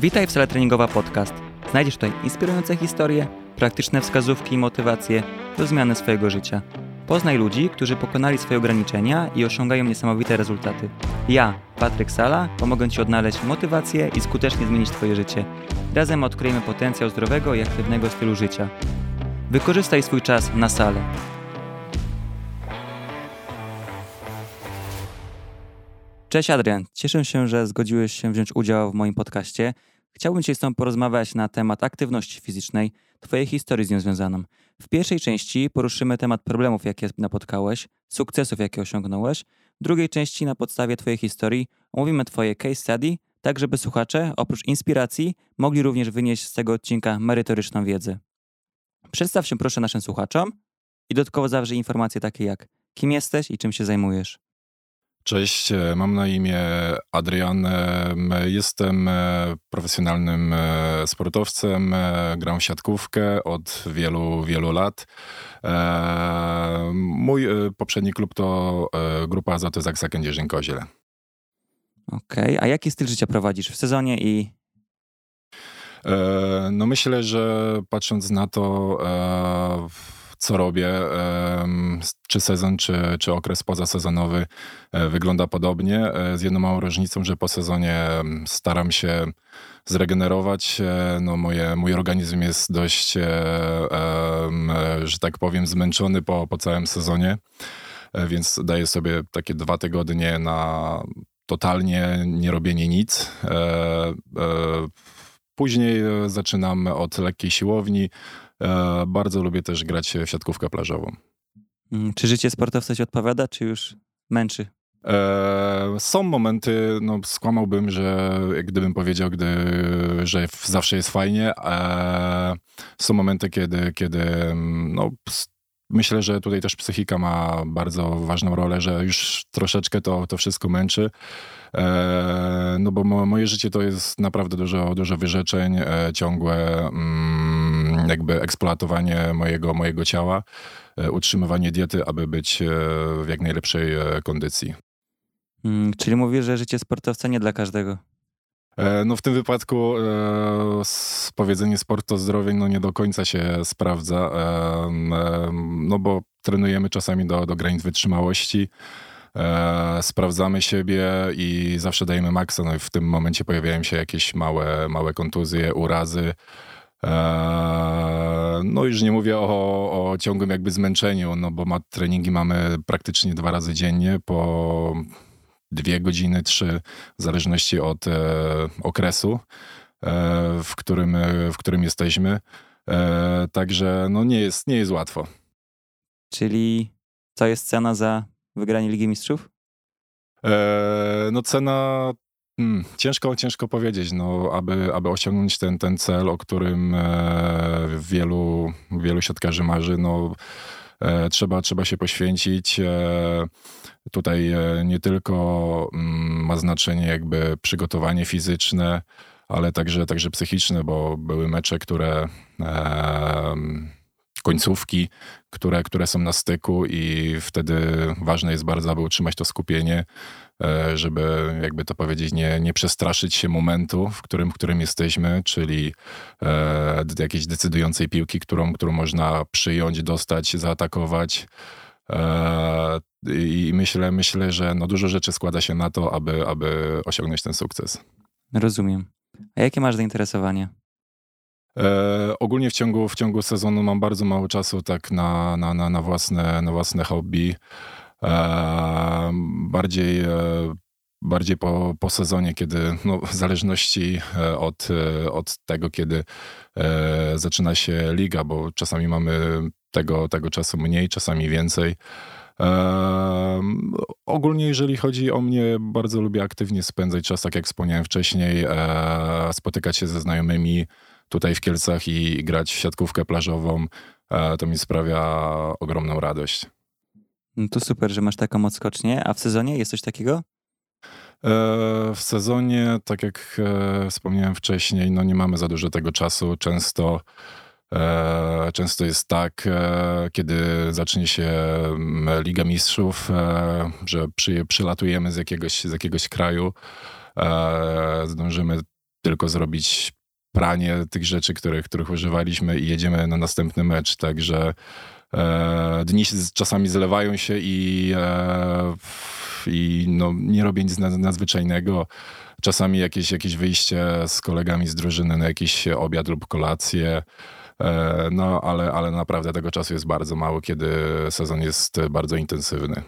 Witaj w Sala Treningowa Podcast. Znajdziesz tutaj inspirujące historie, praktyczne wskazówki i motywacje do zmiany swojego życia. Poznaj ludzi, którzy pokonali swoje ograniczenia i osiągają niesamowite rezultaty. Ja, Patryk Sala, pomogę Ci odnaleźć motywację i skutecznie zmienić Twoje życie. Razem odkryjemy potencjał zdrowego i aktywnego stylu życia. Wykorzystaj swój czas na salę. Cześć Adrian, cieszę się, że zgodziłeś się wziąć udział w moim podcaście. Chciałbym dzisiaj z Tobą porozmawiać na temat aktywności fizycznej, Twojej historii z nią związaną. W pierwszej części poruszymy temat problemów, jakie napotkałeś, sukcesów, jakie osiągnąłeś. W drugiej części na podstawie Twojej historii omówimy Twoje case study, tak żeby słuchacze, oprócz inspiracji, mogli również wynieść z tego odcinka merytoryczną wiedzę. Przedstaw się proszę naszym słuchaczom i dodatkowo zawrzyj informacje takie jak kim jesteś i czym się zajmujesz. Cześć, e, mam na imię Adrian. E, jestem e, profesjonalnym sportowcem. Gram w siatkówkę od wielu, wielu lat. Mój poprzedni klub to grupa Azoty Zaksa Kędzierzyn-Koziel. Okej, okay. a jaki styl życia prowadzisz w sezonie i no myślę, że patrząc na to, co robię, czy sezon, czy, czy okres pozasezonowy e, wygląda podobnie, e, z jedną małą różnicą, że po sezonie staram się zregenerować. E, no moje, mój organizm jest dość, że tak powiem, zmęczony po, po całym sezonie, więc daję sobie takie dwa tygodnie na totalnie nie robienie nic. Później zaczynam od lekkiej siłowni, bardzo lubię też grać w siatkówkę plażową. Mm, czy życie sportowca ci odpowiada, czy już męczy? E, są momenty, no skłamałbym, że gdybym powiedział, gdy, że zawsze jest fajnie. E, są momenty, kiedy, kiedy mm, no, myślę, że tutaj też psychika ma bardzo ważną rolę, że już troszeczkę to, to wszystko męczy. E, no bo mo, moje życie to jest naprawdę dużo, dużo wyrzeczeń, e, ciągłe mm, jakby eksploatowanie mojego, mojego ciała, e, utrzymywanie diety, aby być w jak najlepszej kondycji. Hmm, czyli mówisz, że życie sportowca nie dla każdego. No w tym wypadku e, powiedzenie sport to zdrowie no nie do końca się sprawdza, e, no bo trenujemy czasami do, do granic wytrzymałości e, sprawdzamy siebie i zawsze dajemy maksa. No i w tym momencie pojawiają się jakieś małe, małe kontuzje, urazy. E, no już nie mówię o, o ciągłym jakby zmęczeniu, no bo ma, treningi mamy praktycznie dwa razy dziennie po dwie godziny, trzy, w zależności od e, okresu, e, w, którym, w którym jesteśmy. E, także no nie jest, nie jest łatwo. Czyli co jest cena za wygranie Ligi Mistrzów? E, no cena Hmm, ciężko, ciężko powiedzieć, no, aby, aby osiągnąć ten, ten cel, o którym e, wielu, wielu siatkarzy marzy, no, e, trzeba, trzeba się poświęcić. E, tutaj e, nie tylko mm, ma znaczenie jakby przygotowanie fizyczne, ale także, także psychiczne, bo były mecze, które końcówki, które, które są na styku i wtedy ważne jest bardzo, aby utrzymać to skupienie, e, żeby jakby to powiedzieć, nie, nie przestraszyć się momentu, w którym, w którym jesteśmy, czyli e, jakiejś decydującej piłki, którą, którą można przyjąć, dostać, zaatakować. E, I myślę, myślę, że no dużo rzeczy składa się na to, aby, aby osiągnąć ten sukces. Rozumiem. A jakie masz zainteresowanie? E, ogólnie w ciągu, w ciągu sezonu mam bardzo mało czasu tak na, na, na, na, własne, na własne hobby. E, bardziej, e, bardziej po, po sezonie, kiedy no, w zależności e, od, e, od tego, kiedy e, zaczyna się liga, bo czasami mamy tego, tego czasu mniej, czasami więcej. ogólnie, jeżeli chodzi o mnie, bardzo lubię aktywnie spędzać czas, tak jak wspomniałem wcześniej, spotykać się ze znajomymi, tutaj w Kielcach i grać w siatkówkę plażową, e, to mi sprawia ogromną radość. No to super, że masz taką odskocznię. A w sezonie jest coś takiego? E, w sezonie, tak jak e, wspomniałem wcześniej, no nie mamy za dużo tego czasu. Często, często jest tak, kiedy zacznie się mm, Liga Mistrzów, że przy, przylatujemy z jakiegoś, z jakiegoś kraju, zdążymy tylko zrobić pranie tych rzeczy, których, których używaliśmy i jedziemy na następny mecz. Także e, dni czasami zlewają się i, e, i no, nie robię nic nadzwyczajnego. Czasami jakieś, jakieś wyjście z kolegami z drużyny na jakiś obiad lub kolację. E, no, ale, ale naprawdę tego czasu jest bardzo mało, kiedy sezon jest bardzo intensywny.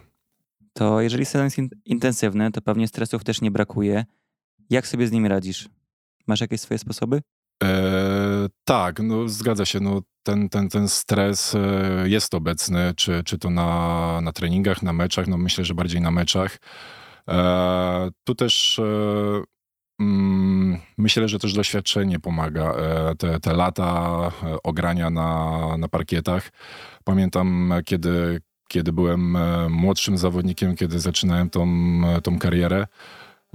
To jeżeli sezon jest in intensywny, to pewnie stresów też nie brakuje. Jak sobie z nimi radzisz? Masz jakieś swoje sposoby? E, tak, no zgadza się. No, ten, ten, ten stres e, jest obecny, czy, czy to na, na treningach, na meczach. No myślę, że bardziej na meczach. E, tu też e, mm, myślę, że też doświadczenie pomaga. E, te, te lata e, ogrania na, na parkietach. Pamiętam, kiedy, kiedy byłem młodszym zawodnikiem, kiedy zaczynałem tą, tą karierę.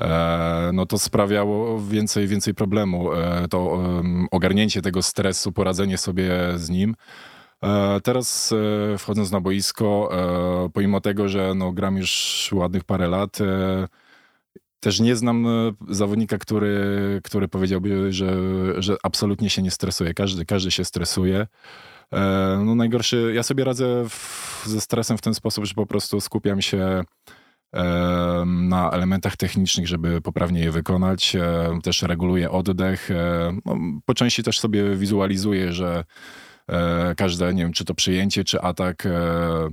E, no to sprawiało więcej, więcej problemu. E, to ogarnięcie tego stresu, poradzenie sobie z nim. E, teraz wchodząc na boisko, pomimo tego, że no, gram już ładnych parę lat, też nie znam zawodnika, który, który powiedziałby, że, że absolutnie się nie stresuje. Każdy, każdy się stresuje. No najgorszy, ja sobie radzę w, ze stresem w ten sposób, że po prostu skupiam się na elementach technicznych, żeby poprawnie je wykonać. Też reguluję oddech. No, po części też sobie wizualizuję, że e, każde, nie wiem, czy to przyjęcie, czy atak, e,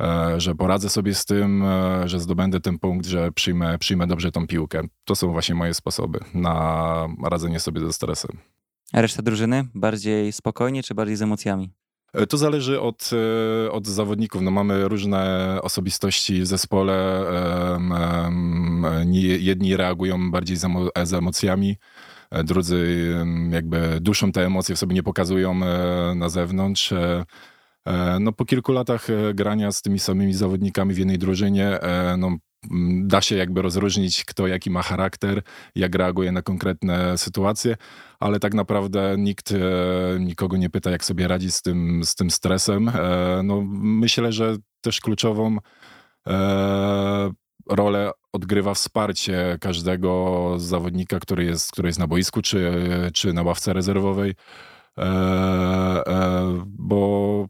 e, że poradzę sobie z tym, że zdobędę ten punkt, że przyjmę, przyjmę dobrze tą piłkę. To są właśnie moje sposoby na radzenie sobie ze stresem. A reszta drużyny bardziej spokojnie, czy bardziej z emocjami? E, to zależy od, e, od zawodników. No mamy różne osobistości w zespole. Jedni reagują bardziej z emocjami, e, drudzy jakby duszą te emocje, w sobie nie pokazują na zewnątrz. No, po kilku latach grania z tymi samymi zawodnikami w jednej drużynie, no, da się jakby rozróżnić, kto jaki ma charakter, jak reaguje na konkretne sytuacje, ale tak naprawdę nikt e, nikogo nie pyta, jak sobie radzi z tym, z tym stresem. E, no, myślę, że też kluczową e, rolę odgrywa wsparcie każdego zawodnika, który jest, który jest na boisku czy, czy na ławce rezerwowej, bo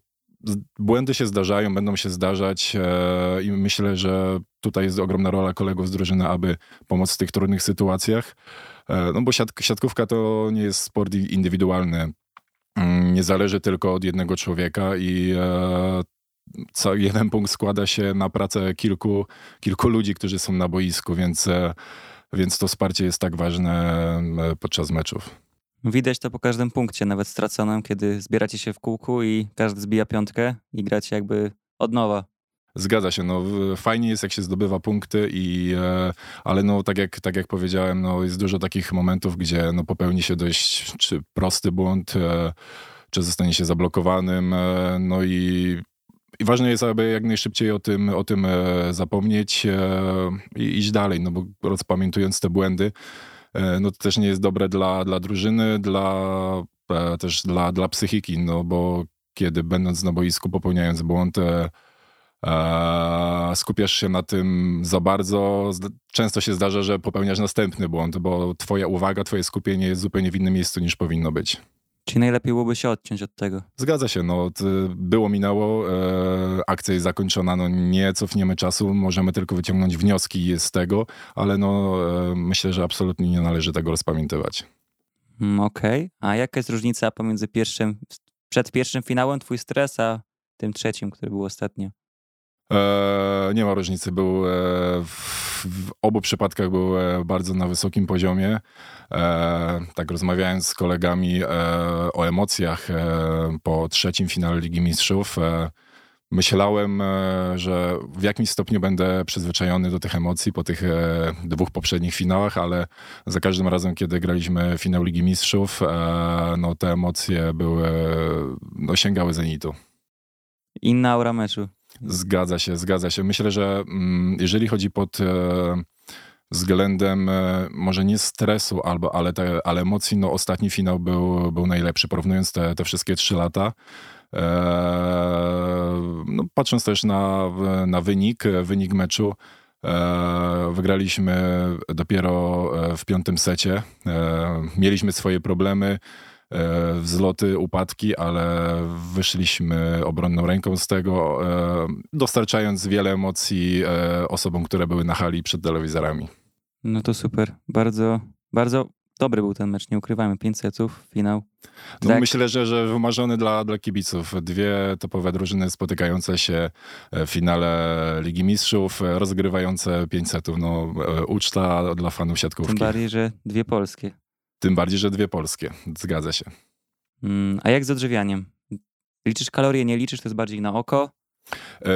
błędy się zdarzają, będą się zdarzać e, i myślę, że tutaj jest ogromna rola kolegów z drużyny, aby pomóc w tych trudnych sytuacjach. E, no bo siat, siatkówka to nie jest sport indywidualny. Mm, nie zależy tylko od jednego człowieka i e, jeden punkt składa się na pracę kilku, kilku ludzi, którzy są na boisku, więc, więc to wsparcie jest tak ważne podczas meczów. Widać to po każdym punkcie, nawet straconym, kiedy zbieracie się w kółku i każdy zbija piątkę i gracie jakby od nowa. Zgadza się, no fajnie jest jak się zdobywa punkty i e, ale no tak jak, tak jak powiedziałem, no jest dużo takich momentów, gdzie no popełni się dość czy prosty błąd, e, czy zostanie się zablokowanym, e, no i i ważne jest, aby jak najszybciej o tym, o tym zapomnieć i iść dalej, no bo rozpamiętując te błędy, E, no to też nie jest dobre dla, dla drużyny, dla, e, też dla, dla psychiki, no bo kiedy będąc na boisku, popełniając błąd, e, skupiasz się na tym za bardzo, często się zdarza, że popełniasz następny błąd, bo twoja uwaga, twoje skupienie jest zupełnie w innym miejscu niż powinno być. Czyli najlepiej byłoby się odciąć od tego. Zgadza się, no było, minęło, e, akcja jest zakończona, no nie cofniemy czasu, możemy tylko wyciągnąć wnioski z tego, ale no e, myślę, że absolutnie nie należy tego rozpamiętywać. Mm, okej, okay. a jaka jest różnica pomiędzy pierwszym, przed pierwszym finałem twój stres, a tym trzecim, który był ostatnio? E, nie ma różnicy. Był, e, w, w, obu przypadkach był e, bardzo na wysokim poziomie. E, tak rozmawiając z kolegami e, o emocjach po trzecim finale Ligi Mistrzów, myślałem, że w jakimś stopniu będę przyzwyczajony do tych emocji po tych dwóch poprzednich finałach, ale za każdym razem, kiedy graliśmy finał Ligi Mistrzów, no te emocje były, no sięgały zenitu. Inna aura meczu. Zgadza się, zgadza się. Myślę, że mm, jeżeli chodzi pod e, względem e, może nie stresu, albo, ale, te, ale emocji, no ostatni finał był, był najlepszy, porównując te, te wszystkie trzy lata. E, no, patrząc też na, na wynik, wynik meczu, Wygraliśmy dopiero w piątym secie. Mieliśmy swoje problemy, wzloty, upadki, ale wyszliśmy obronną ręką z tego, dostarczając wiele emocji osobom, które były na hali przed telewizorami. No to super. Bardzo, bardzo dobry był ten mecz, nie ukrywamy. Pięć setów, finał. No tak. Myślę, że, że wymarzony dla, dla kibiców. Dwie topowe drużyny spotykające się w finale Ligi Mistrzów, rozgrywające pięć setów. No, uczta dla fanów siatkówki. Tym bardziej, że dwie polskie. Tym bardziej, że dwie polskie. Zgadza się. Mm, a jak z odżywianiem? Liczysz kalorie, nie liczysz? To jest bardziej na oko? E,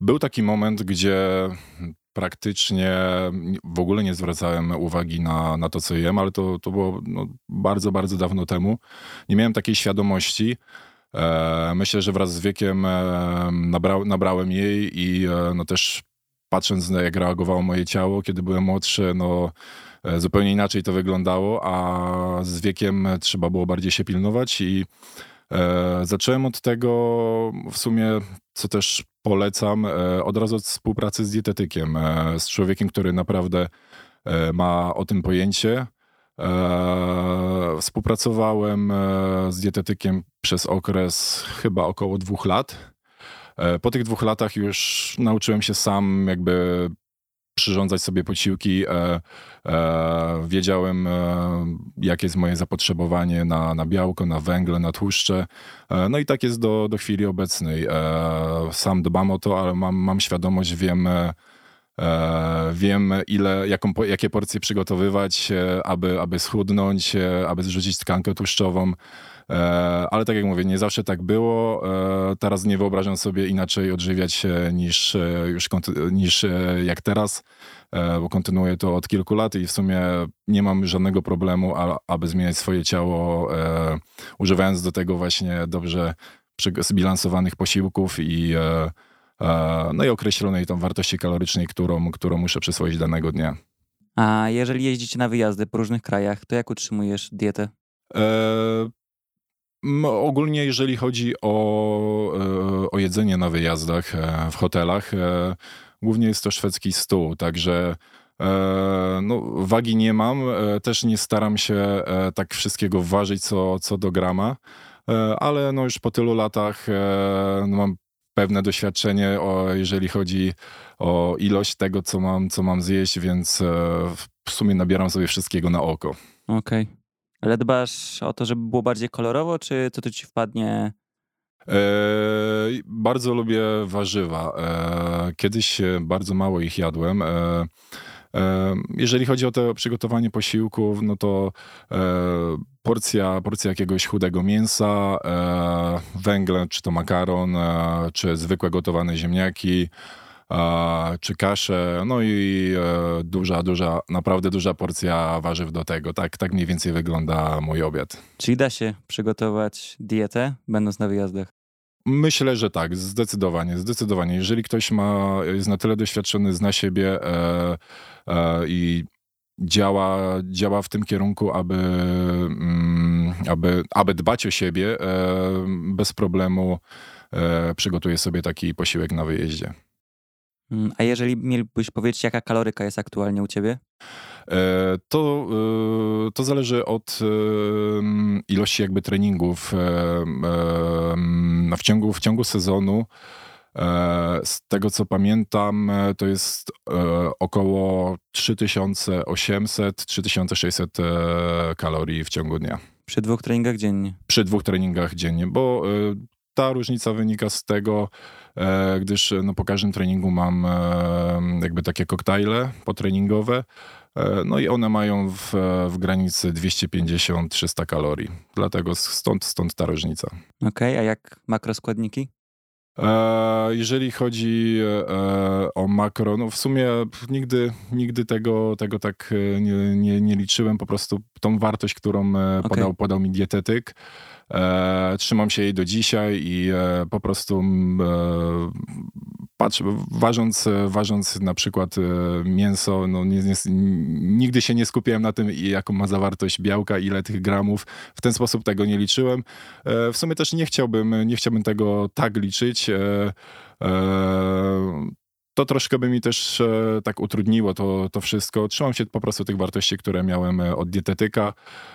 był taki moment, gdzie praktycznie w ogóle nie zwracałem uwagi na, na to, co jem, ale to, to było no, bardzo, bardzo dawno temu. Nie miałem takiej świadomości. E, myślę, że wraz z wiekiem e, nabra, nabrałem jej i e, no też patrząc jak reagowało moje ciało, kiedy byłem młodszy, no zupełnie inaczej to wyglądało, a z wiekiem trzeba było bardziej się pilnować i e, zacząłem od tego w sumie, co też polecam e, od razu od współpracy z dietetykiem, e, z człowiekiem, który naprawdę e, ma o tym pojęcie. Współpracowałem z dietetykiem przez okres chyba około dwóch lat. Po tych dwóch latach już nauczyłem się sam jakby przyrządzać sobie posiłki. E, e, wiedziałem, e, jakie jest moje zapotrzebowanie na, na białko, na węgle, na tłuszcze. E, no i tak jest do, do chwili obecnej. E, sam dbam o to, ale mam, mam świadomość, wiem, e, wiem ile, jaką, jakie porcje przygotowywać, aby, aby schudnąć, aby zrzucić tkankę tłuszczową. Ale tak jak mówię, nie zawsze tak było. Teraz nie wyobrażam sobie inaczej odżywiać się niż, już, niż jak teraz, bo kontynuuję to od kilku lat i w sumie nie mam żadnego problemu, aby zmieniać swoje ciało, używając do tego właśnie dobrze zbilansowanych posiłków i no i określonej tą wartości kalorycznej, którą, którą muszę przyswoić danego dnia. A jeżeli jeździcie na wyjazdy po różnych krajach, to jak utrzymujesz dietę? E, ogólnie jeżeli chodzi o, e, o jedzenie na wyjazdach e, w hotelach, e, głównie jest to szwedzki stół, także no, wagi nie mam, też nie staram się tak wszystkiego ważyć co, co do grama, ale no już po tylu latach no mam pewne doświadczenie, o, jeżeli chodzi o ilość tego, co mam, co mam zjeść, więc w sumie nabieram sobie wszystkiego na oko. Okej. Okay. Ale dbasz o to, żeby było bardziej kolorowo, czy co tu ci wpadnie? E, bardzo lubię warzywa. E, kiedyś bardzo mało ich jadłem. E, e jeżeli chodzi o to przygotowanie posiłków, no to e, porcja, porcja jakiegoś chudego mięsa, e, węgle, czy to makaron, czy zwykłe gotowane ziemniaki, czy kaszę, no i e, duża, duża, naprawdę duża porcja warzyw do tego. Tak, tak mniej więcej wygląda mój obiad. Czyli da się przygotować dietę, będąc na wyjazdach? Myślę, że tak, zdecydowanie, zdecydowanie. Jeżeli ktoś ma, jest na tyle doświadczony, zna siebie e, e, i działa, działa w tym kierunku, aby, mm, aby, aby dbać o siebie, e, bez problemu e, przygotuje sobie taki posiłek na wyjeździe. Mm, a jeżeli mielibyś powiedzieć, jaka kaloryka jest aktualnie u ciebie? E, to, to zależy od ilości jakby treningów w ciągu, w ciągu sezonu. E, z tego co pamiętam, to jest około 3800-3600 kalorii w ciągu dnia. Przy dwóch treningach dziennie? Przy dwóch treningach dziennie, bo ta różnica wynika z tego, e, gdyż no, po każdym treningu mam e, jakby takie koktajle potreningowe, e, no i one mają w, w granicy 250-300 kalorii. Dlatego stąd, stąd ta różnica. Okej, okay, a jak makroskładniki? Jeżeli chodzi o makro, no w sumie nigdy, nigdy tego, tego tak nie, nie, nie liczyłem. Po prostu tą wartość, którą okay. podał, podał mi dietetyk, E, trzymam się jej do dzisiaj i e, po prostu e, patrzę, ważąc, ważąc na przykład mięso, no nie, nie, nigdy się nie skupiałem na tym, jaką ma zawartość białka, ile tych gramów. W ten sposób tego nie liczyłem. W sumie też nie chciałbym, nie chciałbym tego tak liczyć to troszkę by mi też e, tak utrudniło to, to wszystko. Trzymam się po prostu tych wartości, które miałem e, od dietetyka,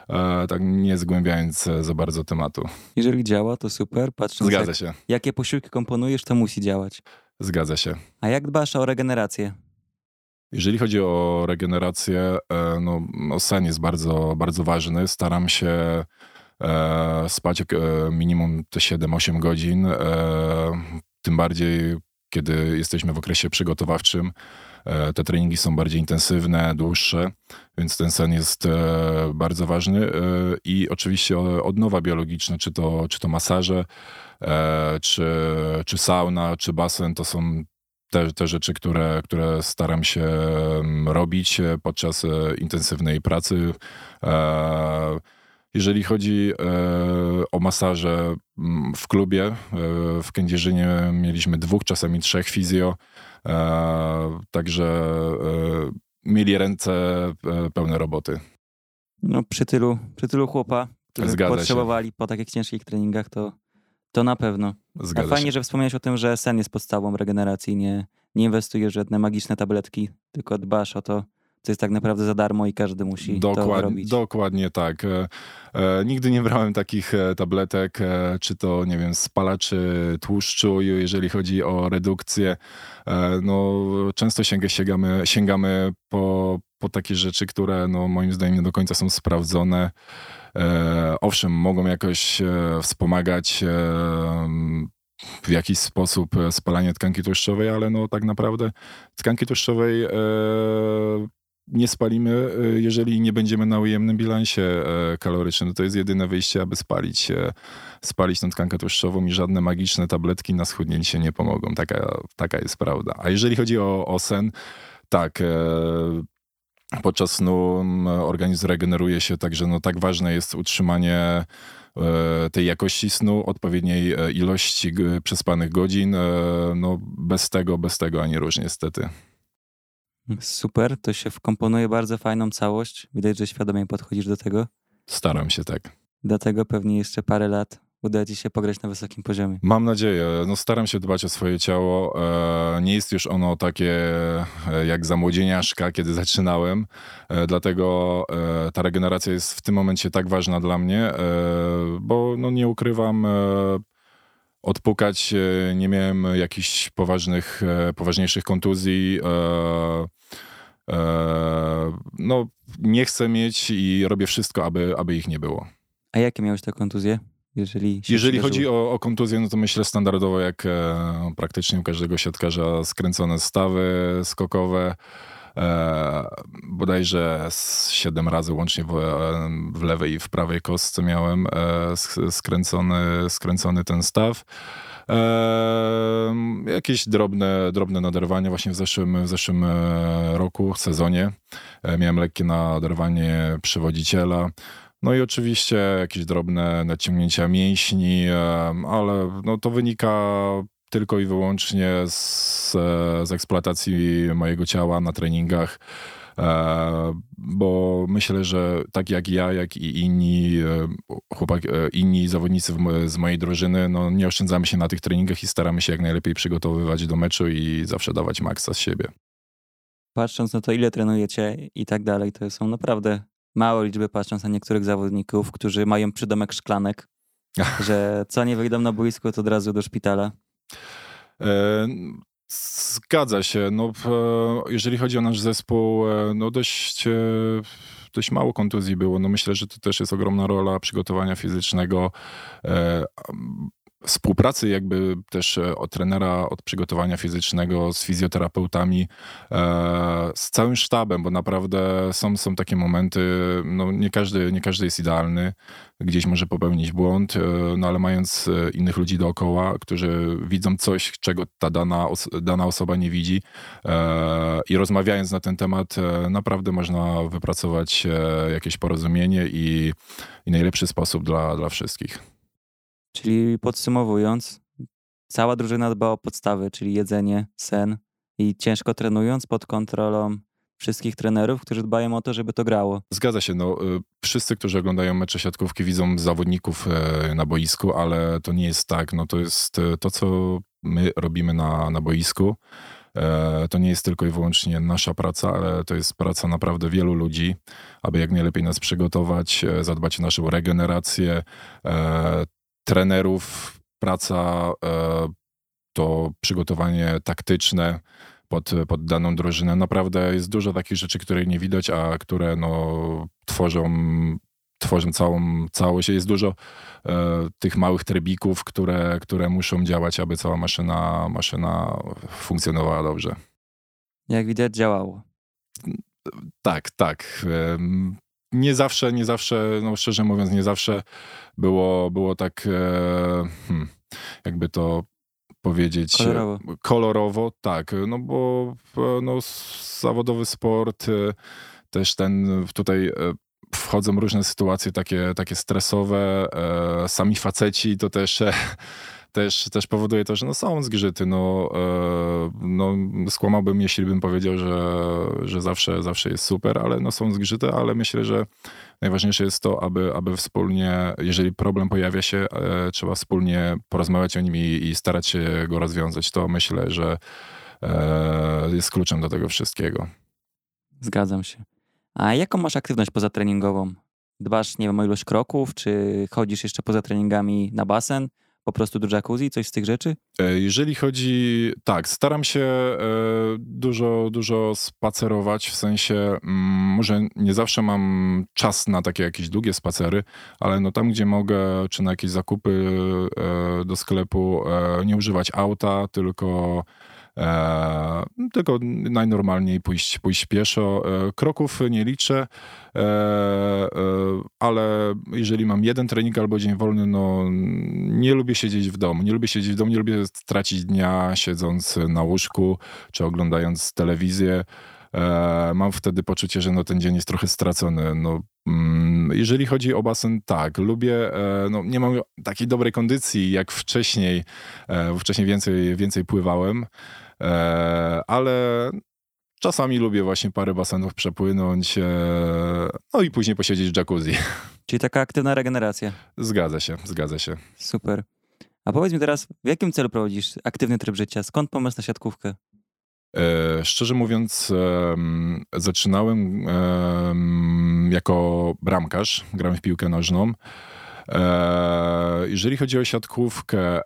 e, tak nie zgłębiając e, za bardzo tematu. Jeżeli działa, to super. Patrząc Zgadza jak, się, jakie posiłki komponujesz, to musi działać. Zgadza się. A jak dbasz o regenerację? Jeżeli chodzi o regenerację, e, no, no sen jest bardzo, bardzo ważny. Staram się e, spać e, minimum te 7-8 godzin. E, tym bardziej, kiedy jesteśmy w okresie przygotowawczym. E, te treningi są bardziej intensywne, dłuższe, więc ten sen jest e, bardzo ważny. E, I oczywiście odnowa biologiczna, czy to, czy to masaże, czy, czy sauna, czy basen, to są te, te rzeczy, które, które staram się mm, robić podczas intensywnej pracy. Jeżeli chodzi e, o masaże mm, w klubie, e, w Kędzierzynie mieliśmy dwóch, czasami trzech fizjo, e, także e, mieli ręce e, pełne roboty. No, przy tylu, przy tylu chłopa, którzy Zgadza się. potrzebowali po takich ciężkich treningach, to, to na pewno. A Zgadza fajnie, się. że wspomniałeś o tym, że sen jest podstawą regeneracji. Nie, nie inwestujesz w żadne magiczne tabletki, tylko dbasz o to, co jest tak naprawdę za darmo i każdy musi to robić. dokładnie tak. E, e, nigdy nie brałem takich e, tabletek, e, czy to, nie wiem, spalaczy tłuszczu, jeżeli chodzi o redukcję. E, no, często sięga, sięgamy, sięgamy po, po takie rzeczy, które no, moim zdaniem nie do końca są sprawdzone. Owszem, mogą jakoś wspomagać w jakiś sposób spalanie tkanki tłuszczowej, ale no tak naprawdę tkanki tłuszczowej e, nie spalimy, e, jeżeli nie będziemy na ujemnym bilansie e, kalorycznym. To jest jedyne wyjście, aby spalić, spalić tą tkankę tłuszczową i żadne magiczne tabletki na schudnięcie nie pomogą. Taka, taka jest prawda. A jeżeli chodzi o, o sen, tak, e, podczas snu organizm regeneruje się, także no, tak ważne jest utrzymanie e, tej jakości snu, odpowiedniej ilości przespanych godzin. No, bez tego, bez tego ani róż niestety. Super, to się wkomponuje bardzo fajną całość. Widać, że świadomie podchodzisz do tego. Staram się tak. Dlatego pewnie jeszcze parę lat uda ci się pograć na wysokim poziomie. Mam nadzieję. No, staram się dbać o swoje ciało. E, Nie jest już ono takie e, jak za młodzieniaszka, kiedy zaczynałem. E, Dlatego ta regeneracja jest w tym momencie tak ważna dla mnie, bo no, nie ukrywam, odpukać e, nie miałem jakichś poważnych, e, poważniejszych kontuzji. e, No, nie chcę mieć i robię wszystko, aby, aby ich nie było. A jakie miałeś te kontuzje? Jeżeli, Jeżeli chodzi o, o kontuzję, no to myślę standardowo jak praktycznie u każdego siatkarza skręcone stawy skokowe. E, bodajże 7 razy łącznie w, e, w lewej i w prawej kostce miałem e, sk- skręcony, skręcony ten staw. E, jakieś drobne, drobne naderwania właśnie w zeszłym, w zeszłym roku, sezonie. E, miałem lekkie naderwanie przewodziciela. No i oczywiście jakieś drobne naciągnięcia mięśni, ale no to wynika tylko i wyłącznie z, z eksploatacji mojego ciała na treningach. E, Bo myślę, że tak jak ja, jak i inni e, chłopak, e, inni zawodnicy z mojej drużyny, no nie oszczędzamy się na tych treningach i staramy się jak najlepiej przygotowywać do meczu i zawsze dawać maksa z siebie. Patrząc na to, ile trenujecie i tak dalej, to są naprawdę małe liczby, patrząc na niektórych zawodników, którzy mają przydomek szklanek, że co nie wyjdą na boisko, to od razu do szpitala. E, Zgadza się. No, jeżeli chodzi o nasz zespół, e, no dość, e, dość mało kontuzji było. No myślę, że to też jest ogromna rola przygotowania fizycznego, współpracy jakby też e, od trenera, od przygotowania fizycznego z fizjoterapeutami, e, z całym sztabem, bo naprawdę są, są takie momenty, no nie każdy, nie każdy jest idealny, gdzieś może popełnić błąd, e, no ale mając innych ludzi dookoła, którzy widzą coś, czego ta dana, dana osoba nie widzi i rozmawiając na ten temat, naprawdę można wypracować jakieś porozumienie i, i najlepszy sposób dla, dla wszystkich. Czyli podsumowując, cała drużyna dba o podstawy, czyli jedzenie, sen i ciężko trenując pod kontrolą wszystkich trenerów, którzy dbają o to, żeby to grało. Zgadza się, no, y, wszyscy, którzy oglądają mecze siatkówki widzą zawodników e, na boisku, ale to nie jest tak, no to jest e, to, co my robimy na, na boisku. To nie jest tylko i wyłącznie nasza praca, ale to jest praca naprawdę wielu ludzi, aby jak najlepiej nas przygotować, zadbać o naszą regenerację, trenerów, praca to przygotowanie taktyczne pod, pod daną drużynę. Naprawdę jest dużo takich rzeczy, które nie widać, a które no, tworzą tworzą całą całość. Jest dużo e, tych małych trybików, które, które muszą działać, aby cała maszyna, maszyna funkcjonowała dobrze. Jak widać, działało. Tak, tak. Nie zawsze, nie zawsze, no szczerze mówiąc, nie zawsze było, było tak, e, hmm, jakby to powiedzieć. Kolorowo. Kolorowo, tak. No bo no, zawodowy sport, e, też ten tutaj wchodzą różne sytuacje takie, takie stresowe. E, sami faceci to też, e, też, też powoduje to, że no są zgrzyty. No, e, no, skłamałbym, jeśli bym powiedział, że, że zawsze, zawsze jest super, ale no są zgrzyty, ale myślę, że najważniejsze jest to, aby, aby wspólnie, jeżeli problem pojawia się, trzeba wspólnie porozmawiać o nim i, i starać się go rozwiązać. To myślę, że jest kluczem do tego wszystkiego. Zgadzam się. A jaką masz aktywność pozatreningową? Dbasz, nie wiem, o ilość kroków, czy chodzisz jeszcze poza treningami na basen? Po prostu do jacuzzi, coś z tych rzeczy? E, jeżeli chodzi, tak, staram się e, dużo, dużo spacerować, w sensie mm, może nie zawsze mam czas na takie jakieś długie spacery, ale no tam, gdzie mogę, czy na jakieś zakupy e, do sklepu, nie używać auta, tylko E, tylko najnormalniej pójść, pójść pieszo. E, kroków nie liczę, e, e, ale jeżeli mam jeden trening albo dzień wolny, no nie lubię siedzieć w domu. Nie lubię siedzieć w domu, nie lubię stracić dnia siedząc na łóżku czy oglądając telewizję. E, mam wtedy poczucie, że no ten dzień jest trochę stracony. No, mm, jeżeli chodzi o basen, tak, lubię, e, no, nie mam takiej dobrej kondycji jak wcześniej, wcześniej więcej, więcej pływałem, ale czasami lubię właśnie parę basenów przepłynąć, e, no i później posiedzieć w jacuzzi. Czyli taka aktywna regeneracja. Zgadza się, zgadza się. Super. A powiedz mi teraz, w jakim celu prowadzisz aktywny tryb życia? Skąd pomysł na siatkówkę? E, szczerze mówiąc, e, zaczynałem e, jako bramkarz, grałem w piłkę nożną. E, jeżeli chodzi o siatkówkę,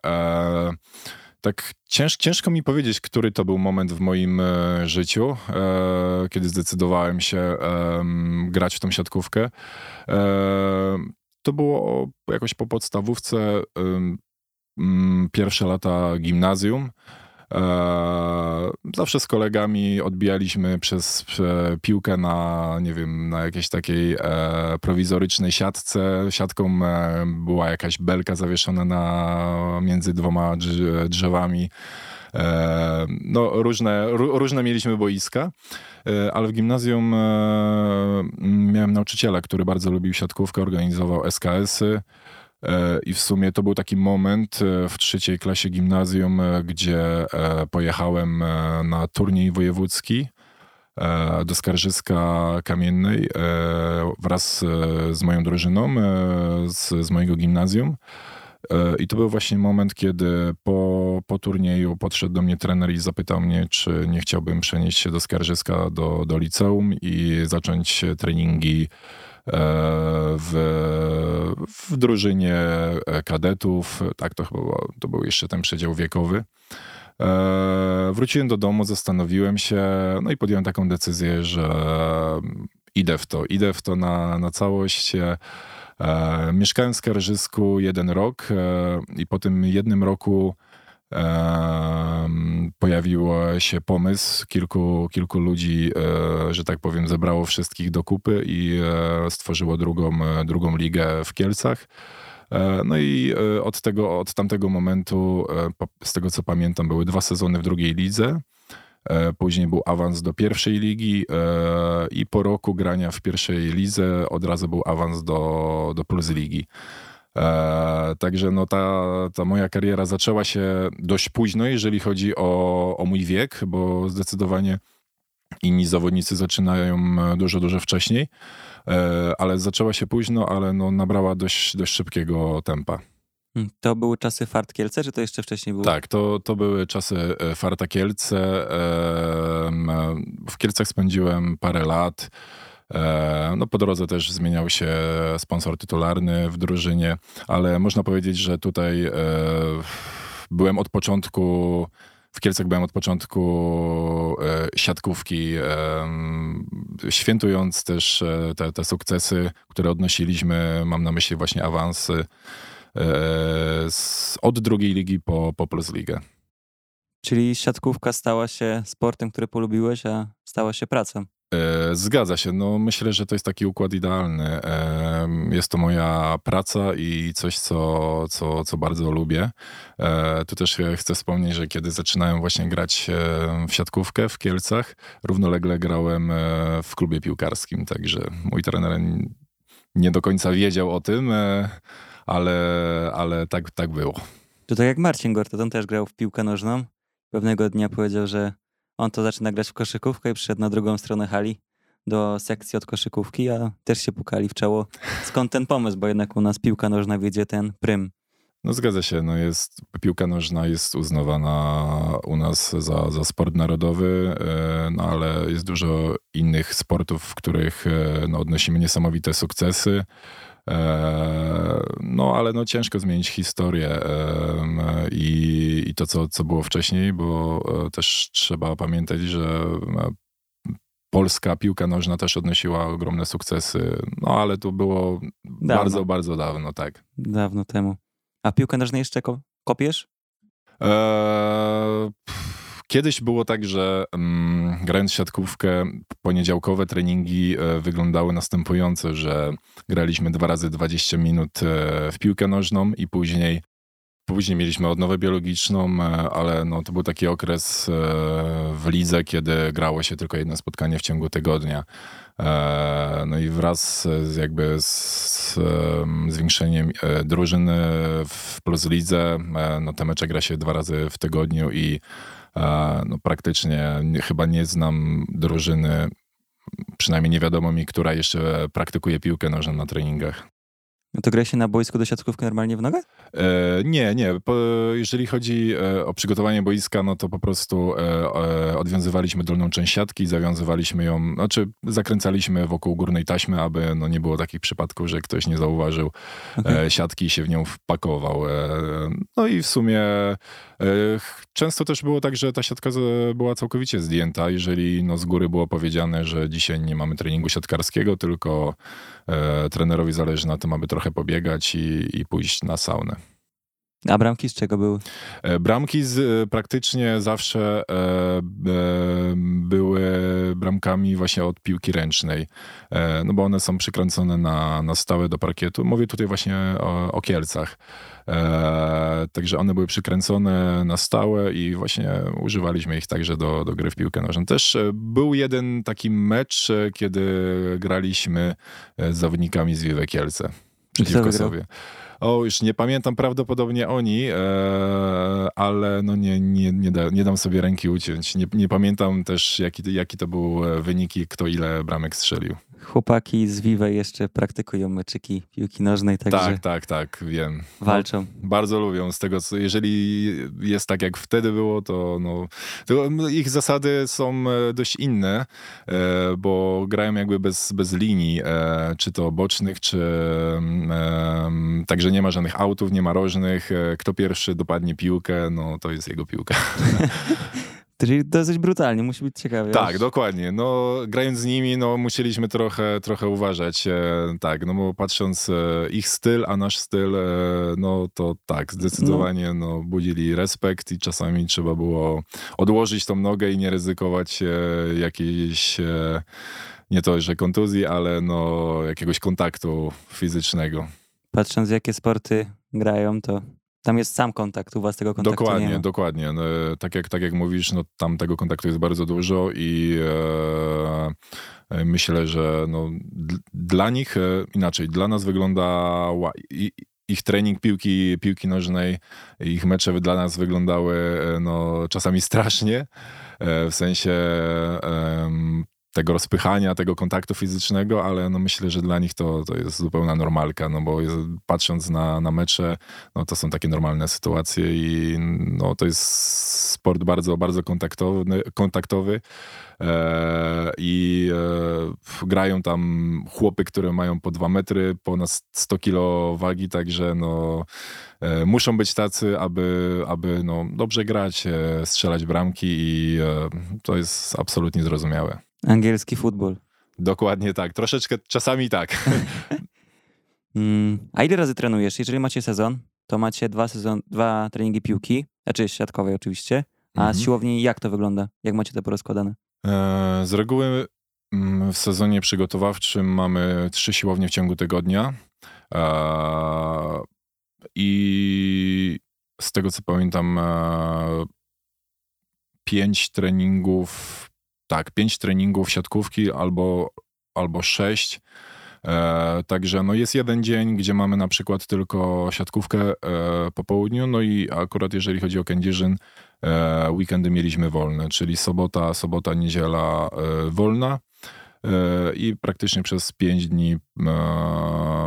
tak cięż, ciężko mi powiedzieć, który to był moment w moim e, życiu, e, kiedy zdecydowałem się e, grać w tą siatkówkę. E, to było jakoś po podstawówce, pierwsze lata gimnazjum. E, zawsze z kolegami odbijaliśmy przez piłkę na, nie wiem, na jakiejś takiej e, prowizorycznej siatce. Siatką e, była jakaś belka zawieszona na, między dwoma drzewami. No, różne, różne mieliśmy boiska, ale w gimnazjum miałem nauczyciela, który bardzo lubił siatkówkę, organizował SKS-y. E, I w sumie to był taki moment e, w trzeciej klasie gimnazjum, e, gdzie pojechałem na turniej wojewódzki do Skarżyska Kamiennej wraz z moją drużyną z, z mojego gimnazjum. I to był właśnie moment, kiedy po, po turnieju podszedł do mnie trener i zapytał mnie, czy nie chciałbym przenieść się do Skarżyska, do, do liceum i zacząć treningi w, w drużynie e, kadetów. Tak, to chyba było, to był jeszcze ten przedział wiekowy. E, wróciłem do domu, zastanowiłem się, no i podjąłem taką decyzję, że idę w to, idę w to na, na całość. Mieszkałem w Skarżysku jeden rok i po tym jednym roku pojawił się pomysł, kilku, kilku ludzi, e, że tak powiem, zebrało wszystkich do kupy i e, stworzyło drugą, drugą ligę w Kielcach. E, no i od, tego, od tamtego momentu, z tego co pamiętam, były dwa sezony w drugiej lidze. Później był awans do pierwszej ligi i po roku grania w pierwszej lidze od razu był awans do, do Plus Ligi. E, także no ta, ta moja kariera zaczęła się dość późno, jeżeli chodzi o, o mój wiek, bo zdecydowanie inni zawodnicy zaczynają dużo, dużo wcześniej, e, ale zaczęła się późno, ale no nabrała dość, dość szybkiego tempa. Hmm, to były czasy Fart Kielce, czy to jeszcze wcześniej było? Tak, to, to były czasy e, Farta Kielce. W Kielcach spędziłem parę lat. E, no po drodze też zmieniał się sponsor tytularny w drużynie, ale można powiedzieć, że tutaj e, byłem od początku w Kielcach byłem od początku siatkówki, świętując też te, te sukcesy, które odnosiliśmy. Mam na myśli właśnie awansy od drugiej ligi po, po Plus Ligę. Czyli siatkówka stała się sportem, który polubiłeś, a stała się pracą. E, zgadza się. No, myślę, że to jest taki układ idealny. E, jest to moja praca i coś, co, co, co bardzo lubię. E, tu też chcę wspomnieć, że kiedy zaczynałem właśnie grać w siatkówkę w Kielcach, równolegle grałem w klubie piłkarskim, także mój trener nie do końca wiedział o tym, ale, ale tak, tak było. To tak jak Marcin Gortat, on też grał w piłkę nożną. Pewnego dnia powiedział, że on to zaczyna grać w koszykówkę i przyszedł na drugą stronę hali do sekcji od koszykówki, a też się pukali w czoło. Skąd ten pomysł? Bo jednak u nas piłka nożna wiedzie ten prym. No zgadza się, no jest, piłka nożna jest uznawana u nas za, za sport narodowy, e, no ale jest dużo innych sportów, w których e, no, odnosimy niesamowite sukcesy. E, no, ale no ciężko zmienić historię i, i to, co, co było wcześniej, bo e, też trzeba pamiętać, że e, polska piłka nożna też odnosiła ogromne sukcesy, no ale to było dawno. bardzo, bardzo dawno, tak. Dawno temu. A piłkę nożną jeszcze kopiesz? Eee, Kiedyś było tak, że um, grając siatkówkę, poniedziałkowe treningi e, wyglądały następująco, że graliśmy dwa razy 20 minut e, w piłkę nożną i później Później mieliśmy odnowę biologiczną, e, ale no, to był taki okres e, w lidze, kiedy grało się tylko jedno spotkanie w ciągu tygodnia. E, no i wraz z jakby z zwiększeniem drużyny w Plus Lidze, no te mecze gra się dwa razy w tygodniu i no praktycznie nie, chyba nie znam drużyny, przynajmniej nie wiadomo mi, która jeszcze praktykuje piłkę nożną na treningach. No to gra się na boisku do siatkówki normalnie w nogę? E, nie, nie. Po, jeżeli chodzi e, o przygotowanie boiska, no to po prostu e, e, odwiązywaliśmy dolną część siatki, zawiązywaliśmy ją, znaczy zakręcaliśmy wokół górnej taśmy, aby no, nie było takich przypadków, że ktoś nie zauważył okay. E, siatki i się w nią wpakował. E, no i w sumie często też było tak, że ta siatka była całkowicie zdjęta, jeżeli no, z góry było powiedziane, że dzisiaj nie mamy treningu siatkarskiego, tylko trenerowi zależy na tym, aby trochę pobiegać i, i pójść na saunę. A bramki z czego były? E, bramki z, e, praktycznie zawsze e, e, były bramkami właśnie od piłki ręcznej, e, no bo one są przykręcone na, na stałe do parkietu. Mówię tutaj właśnie o, o Kielcach. E, także one były przykręcone na stałe i właśnie używaliśmy ich także do, do gry w piłkę nożną. Też był jeden taki mecz, kiedy graliśmy z zawodnikami z Wiwe Kielce przeciwko sobie. O, już nie pamiętam prawdopodobnie oni, e, ale no nie, nie, nie, da, nie dam sobie ręki uciąć. Nie, nie pamiętam też, jaki, jaki to był e, wynik i kto ile bramek strzelił chłopaki z Vive jeszcze praktykują meczyki piłki nożnej, także... Tak, tak, tak, wiem. Walczą. No, bardzo lubią z tego, co, jeżeli jest tak jak wtedy było, to, no, to ich zasady są e, dość inne, e, bo grają jakby bez, bez linii, czy to bocznych, czy także nie ma żadnych autów, nie ma rożnych, kto pierwszy dopadnie piłkę, no to jest jego piłka. Czyli dosyć brutalnie, musi być ciekawe. Tak, dokładnie. No, grając z nimi, no, musieliśmy trochę, trochę uważać. E, tak, no bo patrząc e, ich styl, a nasz styl, e, no to tak, zdecydowanie no. no. budzili respekt i czasami trzeba było odłożyć tą nogę i nie ryzykować e, jakiejś, e, nie to, że kontuzji, ale no jakiegoś kontaktu fizycznego. Patrząc jakie sporty grają, to tam jest sam kontakt, u was tego kontaktu Dokładnie, nie ma. dokładnie. No, tak, jak, tak jak mówisz, no, tam tego kontaktu jest bardzo dużo i e, myślę, że no, dla nich, e, inaczej, dla nas wygląda i, ich trening piłki, piłki nożnej, ich mecze dla nas wyglądały e, no, czasami strasznie, e, w sensie tego rozpychania, tego kontaktu fizycznego, ale no myślę, że dla nich to, to jest zupełna normalka, no bo jest, patrząc na, na mecze, no to są takie normalne sytuacje i no to jest sport bardzo, bardzo kontaktowy, kontaktowy e, i e, grają tam chłopy, które mają po dwa metry, ponad 100 kilo wagi, także no e, muszą być tacy, aby, aby no, dobrze grać, e, strzelać bramki i e, to jest absolutnie zrozumiałe. Angielski futbol. Dokładnie tak. Troszeczkę czasami tak. mm, a ile razy trenujesz? Jeżeli macie sezon, to macie dwa, sezon, dwa treningi piłki, znaczy siatkowej oczywiście. A mhm. z siłowni jak to wygląda? Jak macie to porozkładane? E, z reguły mm, w sezonie przygotowawczym mamy trzy siłownie w ciągu tygodnia. E, I z tego co pamiętam, e, pięć treningów tak, pięć treningów siatkówki albo, albo sześć. E, także no jest jeden dzień, gdzie mamy na przykład tylko siatkówkę e, po południu, no i akurat jeżeli chodzi o Kędzierzyn, e, weekendy mieliśmy wolne, czyli sobota, sobota, niedziela e, wolna e, i praktycznie przez pięć dni e,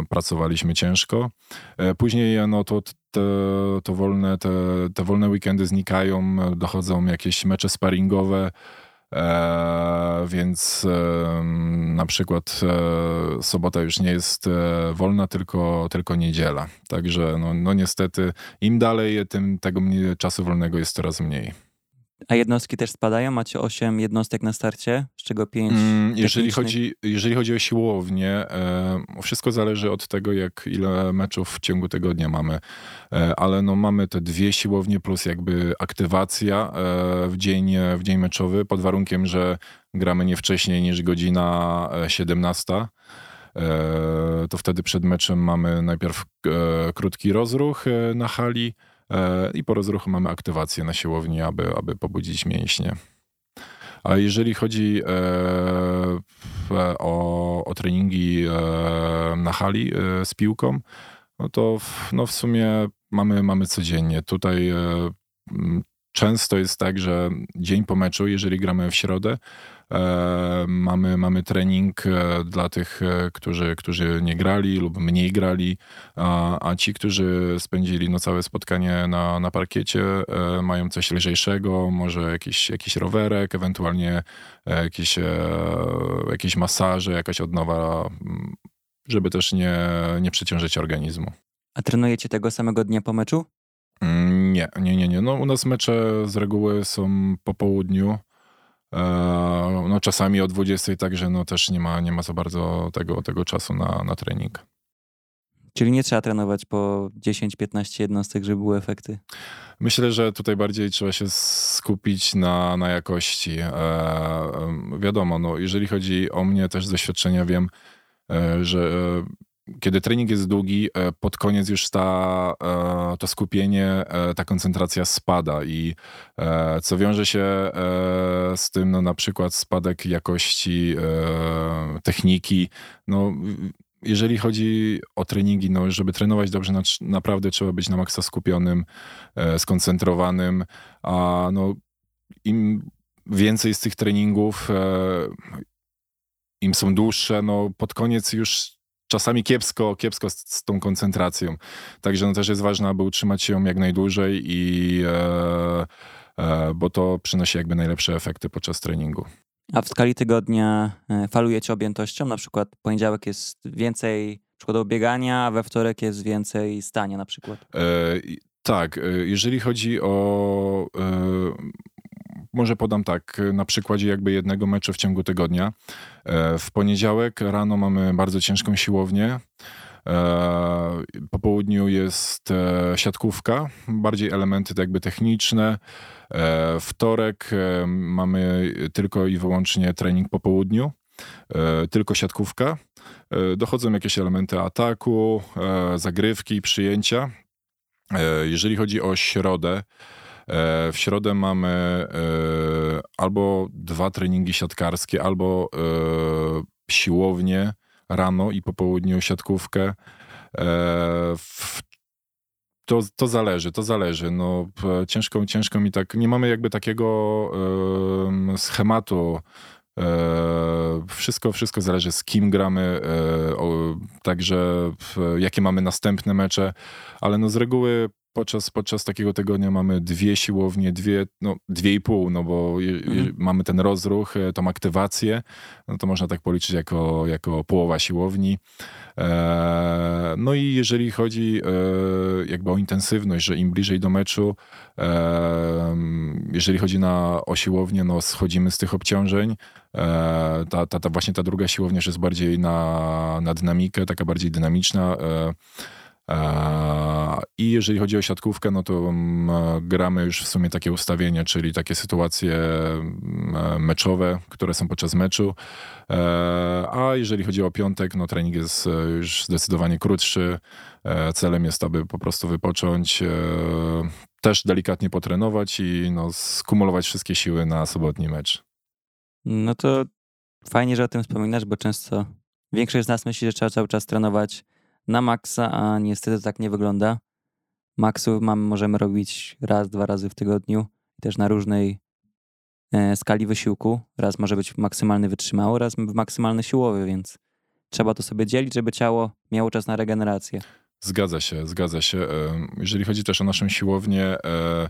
pracowaliśmy ciężko. Później no to te, to wolne, te, te wolne weekendy znikają, dochodzą jakieś mecze sparingowe, E, więc e, na przykład e, sobota już nie jest e, wolna, tylko, tylko niedziela. Także no, no niestety im dalej, tym tego czasu wolnego jest coraz mniej. A jednostki też spadają? Macie 8 jednostek na starcie, z czego 5 mm, jeżeli chodzi, jeżeli chodzi o siłownię, e, wszystko zależy od tego, jak ile meczów w ciągu tygodnia mamy. E, ale no, mamy te dwie siłownie plus jakby aktywacja e, w, dzień, w dzień meczowy, pod warunkiem, że gramy nie wcześniej niż godzina 17 e, e, to wtedy przed meczem mamy najpierw e, krótki rozruch na hali, i po rozruchu mamy aktywację na siłowni, aby, aby pobudzić mięśnie. A jeżeli chodzi e, o, o treningi e, na hali z piłką, no to w, no w sumie mamy, mamy codziennie. Tutaj często jest tak, że dzień po meczu, jeżeli gramy w środę, E, mamy, mamy trening e, dla tych, e, którzy, którzy nie grali lub mniej grali, a, a ci, którzy spędzili no, całe spotkanie na, na parkiecie, mają coś lżejszego, może jakiś, jakiś rowerek, ewentualnie jakieś, jakieś masaże, jakaś odnowa, żeby też nie, nie przeciążyć organizmu. A trenujecie tego samego dnia po meczu? Mm, nie, nie, nie, nie. No, u nas mecze z reguły są po południu. E, no czasami o 20, także no też nie ma, nie ma za bardzo tego, tego czasu na, na trening. Czyli nie trzeba trenować po 10-15 jednostek, żeby były efekty? Myślę, że tutaj bardziej trzeba się skupić na, na jakości. E, wiadomo, no, jeżeli chodzi o mnie, też z doświadczenia wiem, e, że kiedy trening jest długi, e, pod koniec już ta, e, to skupienie, e, ta koncentracja spada i co wiąże się z tym, no na przykład spadek jakości techniki, no jeżeli chodzi o treningi, no żeby trenować dobrze, naprawdę trzeba być na maksa skupionym, skoncentrowanym, a no im więcej z tych treningów, im są dłuższe, no pod koniec już czasami kiepsko, kiepsko z, z, tą koncentracją. Także no też jest ważne, aby utrzymać ją jak najdłużej i e, e, bo to przynosi jakby najlepsze efekty podczas treningu. A w skali tygodnia e, falujecie objętością? Na przykład poniedziałek jest więcej przykładowo biegania, a we wtorek jest więcej stania na przykład? E, tak, e, jeżeli chodzi o e, może podam tak, na przykładzie jakby jednego meczu w ciągu tygodnia. E, w poniedziałek rano mamy bardzo ciężką siłownię. E, po południu jest e, siatkówka, bardziej elementy jakby techniczne. Wtorek mamy tylko i wyłącznie trening po południu, tylko siatkówka. Dochodzą jakieś elementy ataku, zagrywki, przyjęcia. Jeżeli chodzi o środę, w środę mamy e, albo dwa treningi siatkarskie, albo e, siłownię rano i po południu siatkówkę. To, to zależy, to zależy. No, ciężko, ciężko mi tak. Nie mamy jakby takiego schematu Wszystko, wszystko zależy z kim gramy, także jakie mamy następne mecze, ale no z reguły podczas, podczas takiego tygodnia mamy dwie siłownie, dwie, no, dwie i pół, no bo mhm. mamy ten rozruch, e, tą aktywację, no to można tak policzyć jako, jako połowa siłowni. E, no i jeżeli chodzi e, jakby o intensywność, że im bliżej do meczu, e, jeżeli chodzi na o siłownię, no schodzimy z tych obciążeń. Ta, ta, ta właśnie ta druga siłownia jest bardziej na, na dynamikę, taka bardziej dynamiczna. E, i jeżeli chodzi o siatkówkę, no to mm, gramy już w sumie takie ustawienia, czyli takie sytuacje mm, meczowe, które są podczas meczu. E, a jeżeli chodzi o piątek, no trening jest e, już zdecydowanie krótszy. E, celem jest, aby po prostu wypocząć, też delikatnie potrenować i no, skumulować wszystkie siły na sobotni mecz. No to fajnie, że o tym wspominasz, bo często większość z nas myśli, że trzeba cały czas trenować na maksa, a niestety tak nie wygląda. Maksów mam, możemy robić raz, dwa razy w tygodniu, też na różnej e, skali wysiłku. Raz może być maksymalny wytrzymały, raz maksymalny siłowy, więc trzeba to sobie dzielić, żeby ciało miało czas na regenerację. Zgadza się, zgadza się. Jeżeli chodzi też o naszą siłownię, e,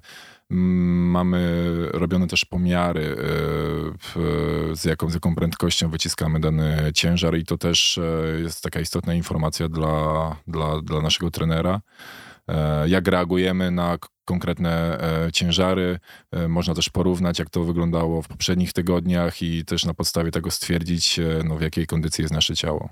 mamy robione też pomiary, e, z jaką, z jaką prędkością wyciskamy dany ciężar i to też e, jest taka istotna informacja dla, dla, dla naszego trenera. Jak reagujemy na konkretne ciężary. Można też porównać, jak to wyglądało w poprzednich tygodniach i też na podstawie tego stwierdzić, no, w jakiej kondycji jest nasze ciało.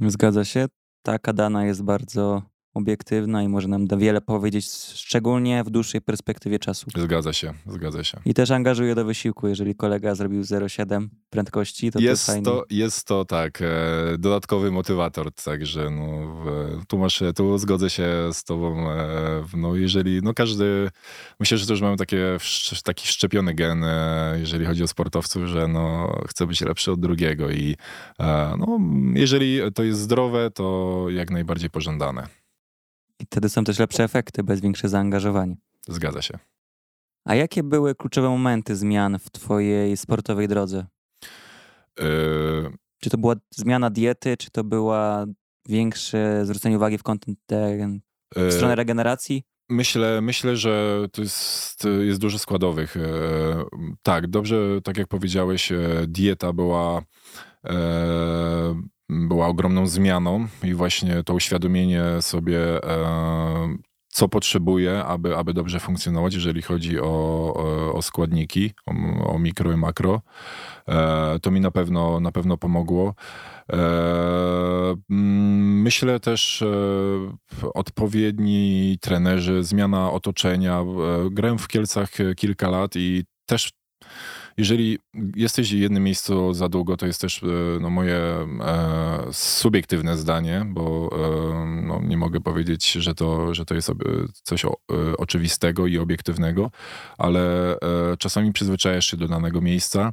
Zgadza się. Taka dana jest bardzo obiektywna i może nam da wiele powiedzieć, szczególnie w dłuższej perspektywie czasu. Zgadza się, zgadza się. I też angażuje do wysiłku, jeżeli kolega zrobił 0,7 prędkości, to jest to fajnie. To, jest to tak, e, dodatkowy motywator, także no, tu masz, tu zgodzę się z tobą, e, no jeżeli, no każdy, myślę, że też mamy takie, taki szczepiony gen, e, jeżeli chodzi o sportowców, że no chce być lepszy od drugiego i no, jeżeli to jest zdrowe, to jak najbardziej pożądane. I wtedy są też lepsze efekty, bez większe zaangażowanie. Zgadza się. A jakie były kluczowe momenty zmian w twojej sportowej drodze? Yy... Czy to była zmiana diety, czy to była większe zwrócenie uwagi w, kontent, w yy... stronę regeneracji? Myślę, myślę, że to jest, jest dużo składowych. Yy, tak, dobrze, tak jak powiedziałeś, dieta była była ogromną zmianą i właśnie to uświadomienie sobie, e, co potrzebuję, aby, aby dobrze funkcjonować, jeżeli chodzi o, o składniki, o, o, mikro i makro, e, to mi na pewno, na pewno pomogło. E, myślę też odpowiedni trenerzy, zmiana otoczenia. Grałem w Kielcach kilka lat i też jeżeli jesteś w jednym miejscu za długo, to jest też e, no, moje e, subiektywne zdanie, bo e, no, nie mogę powiedzieć, że to, że to jest coś o, e, oczywistego i obiektywnego, ale e, czasami przyzwyczajasz się do danego miejsca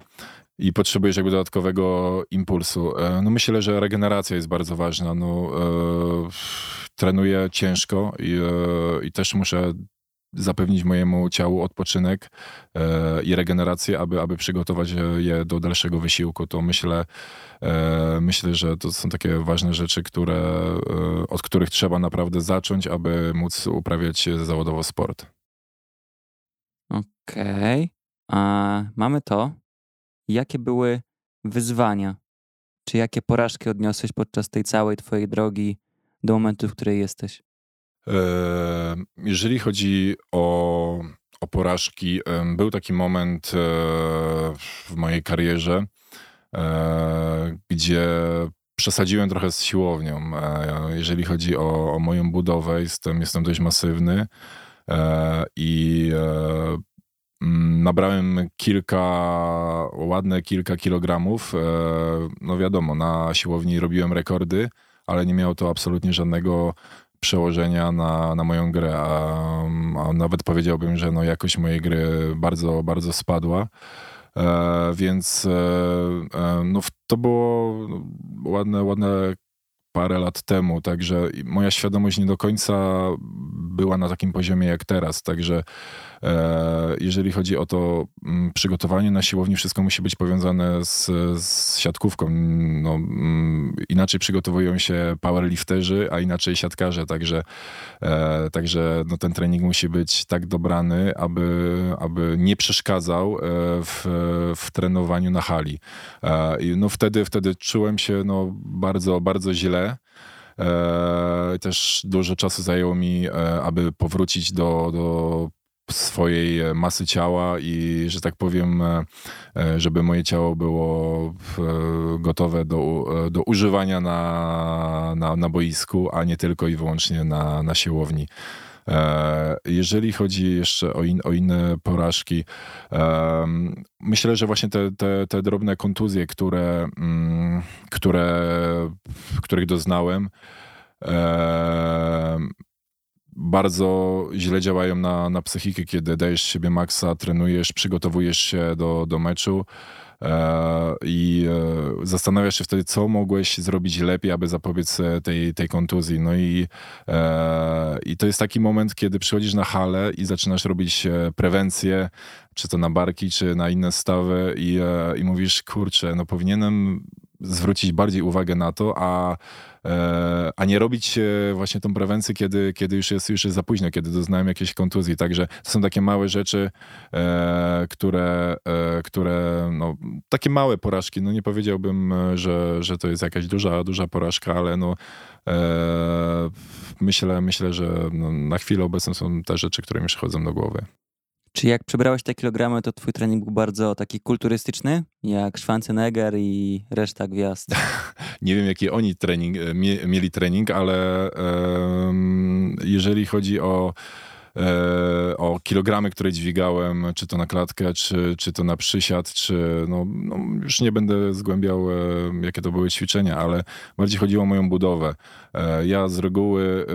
i potrzebujesz jakby dodatkowego impulsu. E, no myślę, że regeneracja jest bardzo ważna. No, trenuję ciężko i, i też muszę zapewnić mojemu ciału odpoczynek e, i regenerację, aby, aby przygotować je do dalszego wysiłku. To myślę, e, myślę, że to są takie ważne rzeczy, które, e, od których trzeba naprawdę zacząć, aby móc uprawiać zawodowo sport. Okej. Okay. Mamy to. Jakie były wyzwania? Czy jakie porażki odniosłeś podczas tej całej twojej drogi do momentu, w której jesteś? Jeżeli chodzi o, o porażki, był taki moment e, w mojej karierze, e, gdzie przesadziłem trochę z siłownią. E, jeżeli chodzi o, o moją budowę, jestem, jestem dość masywny i nabrałem kilka, ładne kilka kilogramów. No wiadomo, na siłowni robiłem rekordy, ale nie miało to absolutnie żadnego przełożenia na, na moją grę, a, a nawet powiedziałbym, że no jakość mojej gry bardzo, bardzo spadła. E, więc e, e, no, to było ładne, ładne parę lat temu, także moja świadomość nie do końca była na takim poziomie jak teraz, także e, jeżeli chodzi o to m, przygotowanie na siłowni, wszystko musi być powiązane z, z siatkówką. No, m, inaczej przygotowują się powerlifterzy, a inaczej siatkarze, także, e, także no, ten trening musi być tak dobrany, aby, aby nie przeszkadzał e, w, w trenowaniu na hali. E, no, wtedy, wtedy czułem się no, bardzo, bardzo źle. E, też dużo czasu zajęło mi, e, aby powrócić do, do swojej masy ciała i, że tak powiem, e, e, żeby moje ciało było e, gotowe do, do używania na, na, na boisku, a nie tylko i wyłącznie na, na siłowni. Jeżeli chodzi jeszcze o, in, o inne porażki, myślę, że właśnie te, te, te drobne kontuzje, które, mm, które, których doznałem, bardzo źle działają na, na psychikę, kiedy dajesz siebie maksa, trenujesz, przygotowujesz się do, do meczu. e, i e, zastanawiasz się wtedy, co mogłeś zrobić lepiej, aby zapobiec e, tej, tej kontuzji. No i, e, i to jest taki moment, kiedy przychodzisz na halę i zaczynasz robić e, prewencję, czy to na barki, czy na inne stawy i, e, i mówisz, kurczę, no powinienem zwrócić bardziej uwagę na to, a, e, a nie robić właśnie tą prewencję, kiedy, kiedy już, jest, już jest za późno, kiedy doznałem jakiejś kontuzji. Także to są takie małe rzeczy, e, które, e, które no, takie małe porażki. No nie powiedziałbym, że, że to jest jakaś duża, duża porażka, ale no myślę, myślę, że no, na chwilę obecną są te rzeczy, które mi przychodzą do głowy. Czy jak przebrałeś te kilogramy, to twój trening był bardzo taki kulturystyczny, jak Schwarzenegger i reszta gwiazd? Nie wiem, jaki oni trening, e, mieli trening, ale um, jeżeli chodzi o e, o kilogramy, które dźwigałem, czy to na klatkę, czy, czy to na przysiad, czy no, no już nie będę zgłębiał, e, jakie to były ćwiczenia, ale bardziej chodziło o moją budowę. Ja z reguły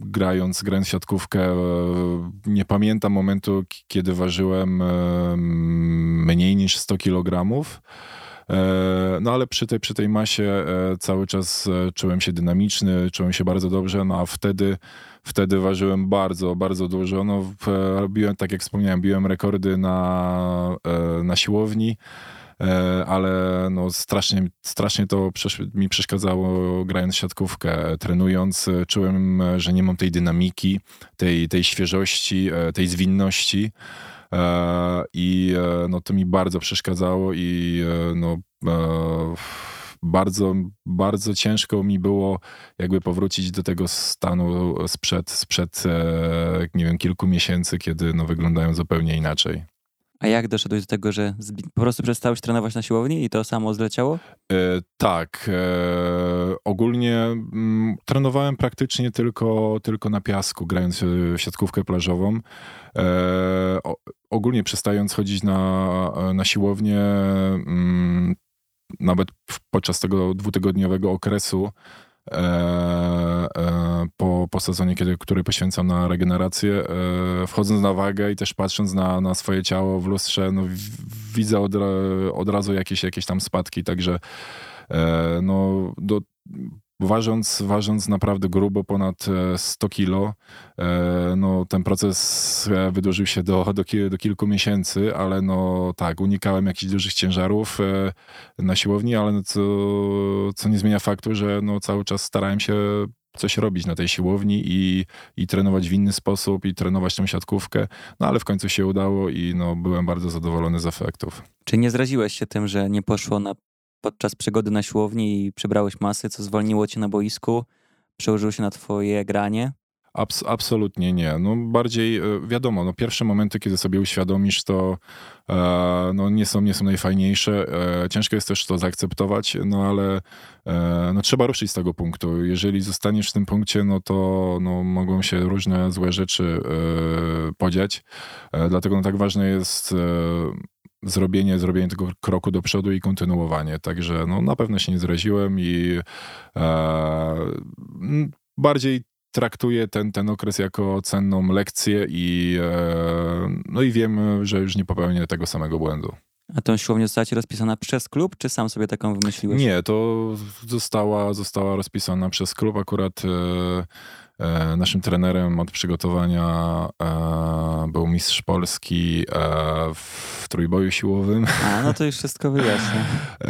grając, grając siatkówkę, e, nie pamiętam momentu, kiedy ważyłem e, mniej niż 100 kg. E, no ale przy tej, przy tej masie cały czas czułem się dynamiczny, czułem się bardzo dobrze, no a wtedy, wtedy ważyłem bardzo, bardzo dużo. No, robiłem, tak jak wspomniałem, biłem rekordy na, na siłowni. E, ale no strasznie, strasznie to mi przeszkadzało grając siatkówkę. Trenując czułem, że nie mam tej dynamiki, tej, tej świeżości, e, tej zwinności. E, I no, to mi bardzo przeszkadzało i no, bardzo, bardzo ciężko mi było jakby powrócić do tego stanu sprzed, sprzed nie wiem, kilku miesięcy, kiedy no, wyglądają zupełnie inaczej. A jak doszedłeś do tego, że po prostu przestałeś trenować na siłowni i to samo zleciało? E, tak. E, ogólnie m, mm, trenowałem praktycznie tylko, tylko na piasku, grając siatkówkę plażową. E, ogólnie przestając chodzić na, na siłownię, m, mm, nawet podczas tego dwutygodniowego okresu, po, po sezonie, kiedy, który poświęcam na regenerację, e, wchodząc na wagę i też patrząc na, na swoje ciało w lustrze, no, widzę od, od razu jakieś, jakieś tam spadki, także no, do, ważąc, ważąc naprawdę grubo ponad 100 e, kilo, e, no, ten proces e, wydłużył się do, do, do kilku miesięcy, ale no tak, unikałem jakichś dużych ciężarów na siłowni, ale no, co, co nie zmienia faktu, że no, cały czas starałem się coś robić na tej siłowni i, i trenować w inny sposób i trenować tą siatkówkę, no ale w końcu się udało i no, byłem bardzo zadowolony z efektów. Czy nie zraziłeś się tym, że nie poszło na podczas przygody na siłowni i przybrałeś masy, co zwolniło cię na boisku, przełożyło się na twoje granie? Abs absolutnie nie. No bardziej e, wiadomo, no pierwsze momenty, kiedy sobie uświadomisz, to e, no nie, są, nie są najfajniejsze. E, ciężko jest też to zaakceptować, no ale e, no, trzeba ruszyć z tego punktu. Jeżeli zostaniesz w tym punkcie, no to no, mogą się różne złe rzeczy e, podziać. E, dlatego no, tak ważne jest zrobienie, zrobienie tego kroku do przodu i kontynuowanie. Także no, na pewno się nie zraziłem i e, bardziej traktuję ten, ten okres jako cenną lekcję i, e, no i wiem, że już nie popełnię tego samego błędu. A tą siłownię została ci rozpisana przez klub, czy sam sobie taką wymyśliłeś? Nie, to została, została rozpisana przez klub. Akurat e, naszym trenerem od przygotowania e, był mistrz Polski e, w trójboju siłowym. A, no to już wszystko wyjaśnia.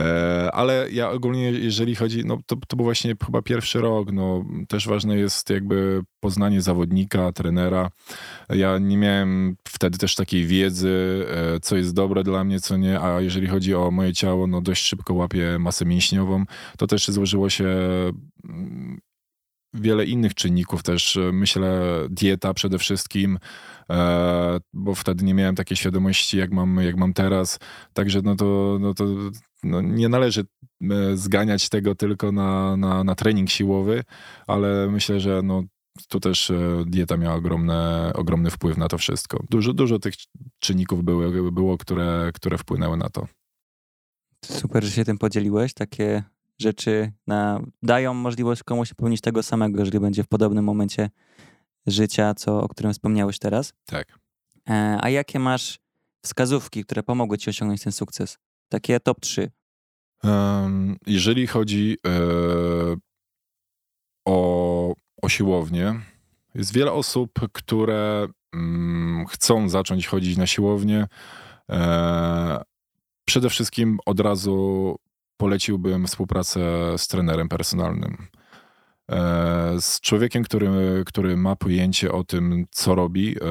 Ale ja ogólnie, jeżeli chodzi, no to, to był właśnie chyba pierwszy rok, no też ważne jest jakby poznanie zawodnika, trenera. Ja nie miałem wtedy też takiej wiedzy, co jest dobre dla mnie, co nie, a jeżeli chodzi o moje ciało, no dość szybko łapię masę mięśniową. To też złożyło się wiele innych czynników też. E, myślę, dieta przede wszystkim, e, bo wtedy nie miałem takiej świadomości, jak mam, jak mam teraz. Także no to, no to no nie należy e, zganiać tego tylko na, na, na trening siłowy, ale myślę, że no, tu też dieta miała ogromne, ogromny wpływ na to wszystko. Dużo, dużo tych czynników było, które, które wpłynęły na to. Super, że się tym podzieliłeś. Takie rzeczy na, dają możliwość komuś popełnić tego samego, jeżeli będzie w podobnym momencie życia, co, o którym wspomniałeś teraz. Tak. E, a jakie masz wskazówki, które pomogły ci osiągnąć ten sukces? Takie top 3. Um, jeżeli chodzi e, o, o siłownię, jest wiele osób, które mm, chcą zacząć chodzić na siłownię. E, przede wszystkim od razu poleciłbym współpracę z trenerem personalnym. E, z człowiekiem, który, który ma pojęcie o tym, co robi, e,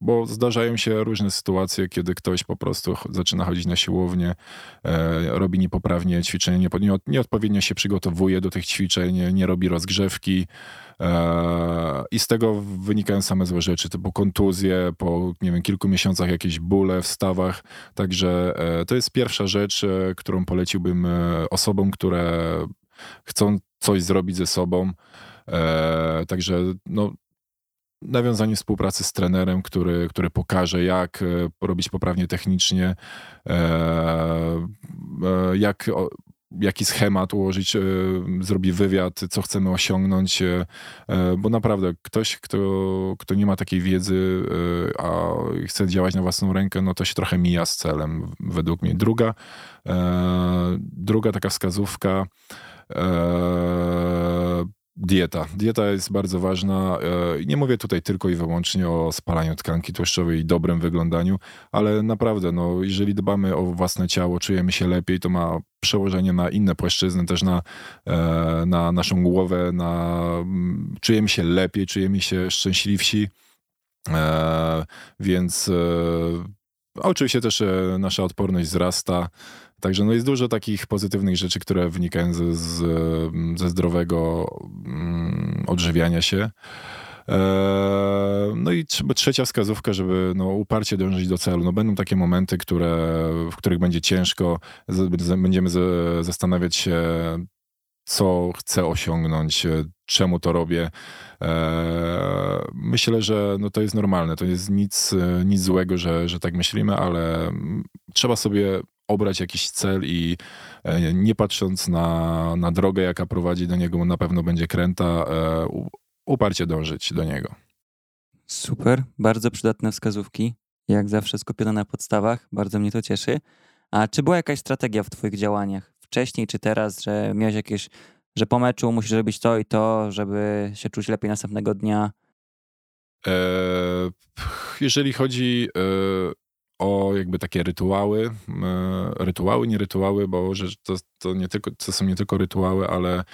bo zdarzają się różne sytuacje, kiedy ktoś po prostu zaczyna chodzić na siłownię, e, robi niepoprawnie ćwiczenia, nieodpowiednio się przygotowuje do tych ćwiczeń, nie robi rozgrzewki. I z tego wynikają same złe rzeczy, typu kontuzje, po nie wiem, kilku miesiącach jakieś bóle w stawach. Także e, to jest pierwsza rzecz, e, którą poleciłbym e, osobom, które chcą coś zrobić ze sobą. Także no, nawiązanie współpracy z trenerem, który, który pokaże, jak robić poprawnie technicznie, jak jaki schemat ułożyć, e, zrobi wywiad, co chcemy osiągnąć, e, e, bo naprawdę ktoś, kto, kto nie ma takiej wiedzy, a chce działać na własną rękę, no to się trochę mija z celem, według mnie. Druga, druga taka wskazówka, Dieta. Dieta jest bardzo ważna. E, nie mówię tutaj tylko i wyłącznie o spalaniu tkanki tłuszczowej i dobrym wyglądaniu, ale naprawdę, no, jeżeli dbamy o własne ciało, czujemy się lepiej, to ma przełożenie na inne płaszczyzny, też na, e, na naszą głowę, na, mm, czujemy się lepiej, czujemy się szczęśliwsi. E, więc oczywiście też nasza odporność wzrasta. Także no jest dużo takich pozytywnych rzeczy, które wynikają ze, z, ze zdrowego mm, odżywiania się. E, no i trzecia wskazówka, żeby no, uparcie dążyć do celu. No, będą takie momenty, które, w których będzie ciężko, będziemy zastanawiać się, co chcę osiągnąć, czemu to robię. E, myślę, że no, to jest normalne. To jest nic, nic złego, że, że tak myślimy, ale trzeba sobie obrać jakiś cel i e, nie patrząc na, na drogę, jaka prowadzi do niego, na pewno będzie kręta, e, uparcie dążyć do niego. Super, bardzo przydatne wskazówki. Jak zawsze skupione na podstawach, bardzo mnie to cieszy. A czy była jakaś strategia w Twoich działaniach? Wcześniej czy teraz, że miałeś jakieś, że po meczu musisz robić to i to, żeby się czuć lepiej następnego dnia? E, jeżeli chodzi o jakby takie rytuały, e, rytuały, nie rytuały, bo że to, to, nie tylko, to są nie tylko rytuały, ale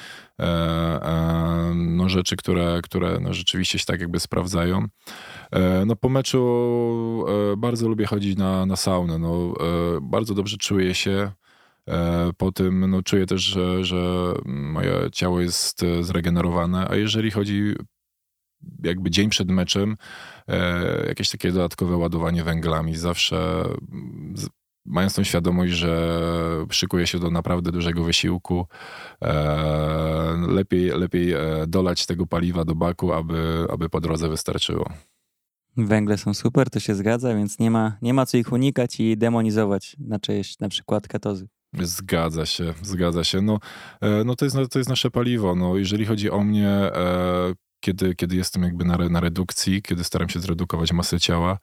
e, e, no rzeczy, które, które no rzeczywiście się tak jakby sprawdzają. No po meczu bardzo lubię chodzić na, na saunę, no, bardzo dobrze czuję się po tym, no czuję też, że, że moje ciało jest zregenerowane, a jeżeli chodzi jakby dzień przed meczem e, jakieś takie dodatkowe ładowanie węglami. Zawsze z, mając tą świadomość, że szykuje się do naprawdę dużego wysiłku, e, lepiej, lepiej e, dolać tego paliwa do baku, aby, aby po drodze wystarczyło. Węgle są super, to się zgadza, więc nie ma, nie ma co ich unikać i demonizować na czyjeś na przykład ketozy. Zgadza się, zgadza się. No, no to, jest, to jest nasze paliwo. No, jeżeli chodzi o mnie, kiedy, kiedy jestem jakby na, na redukcji, kiedy staram się zredukować masę ciała,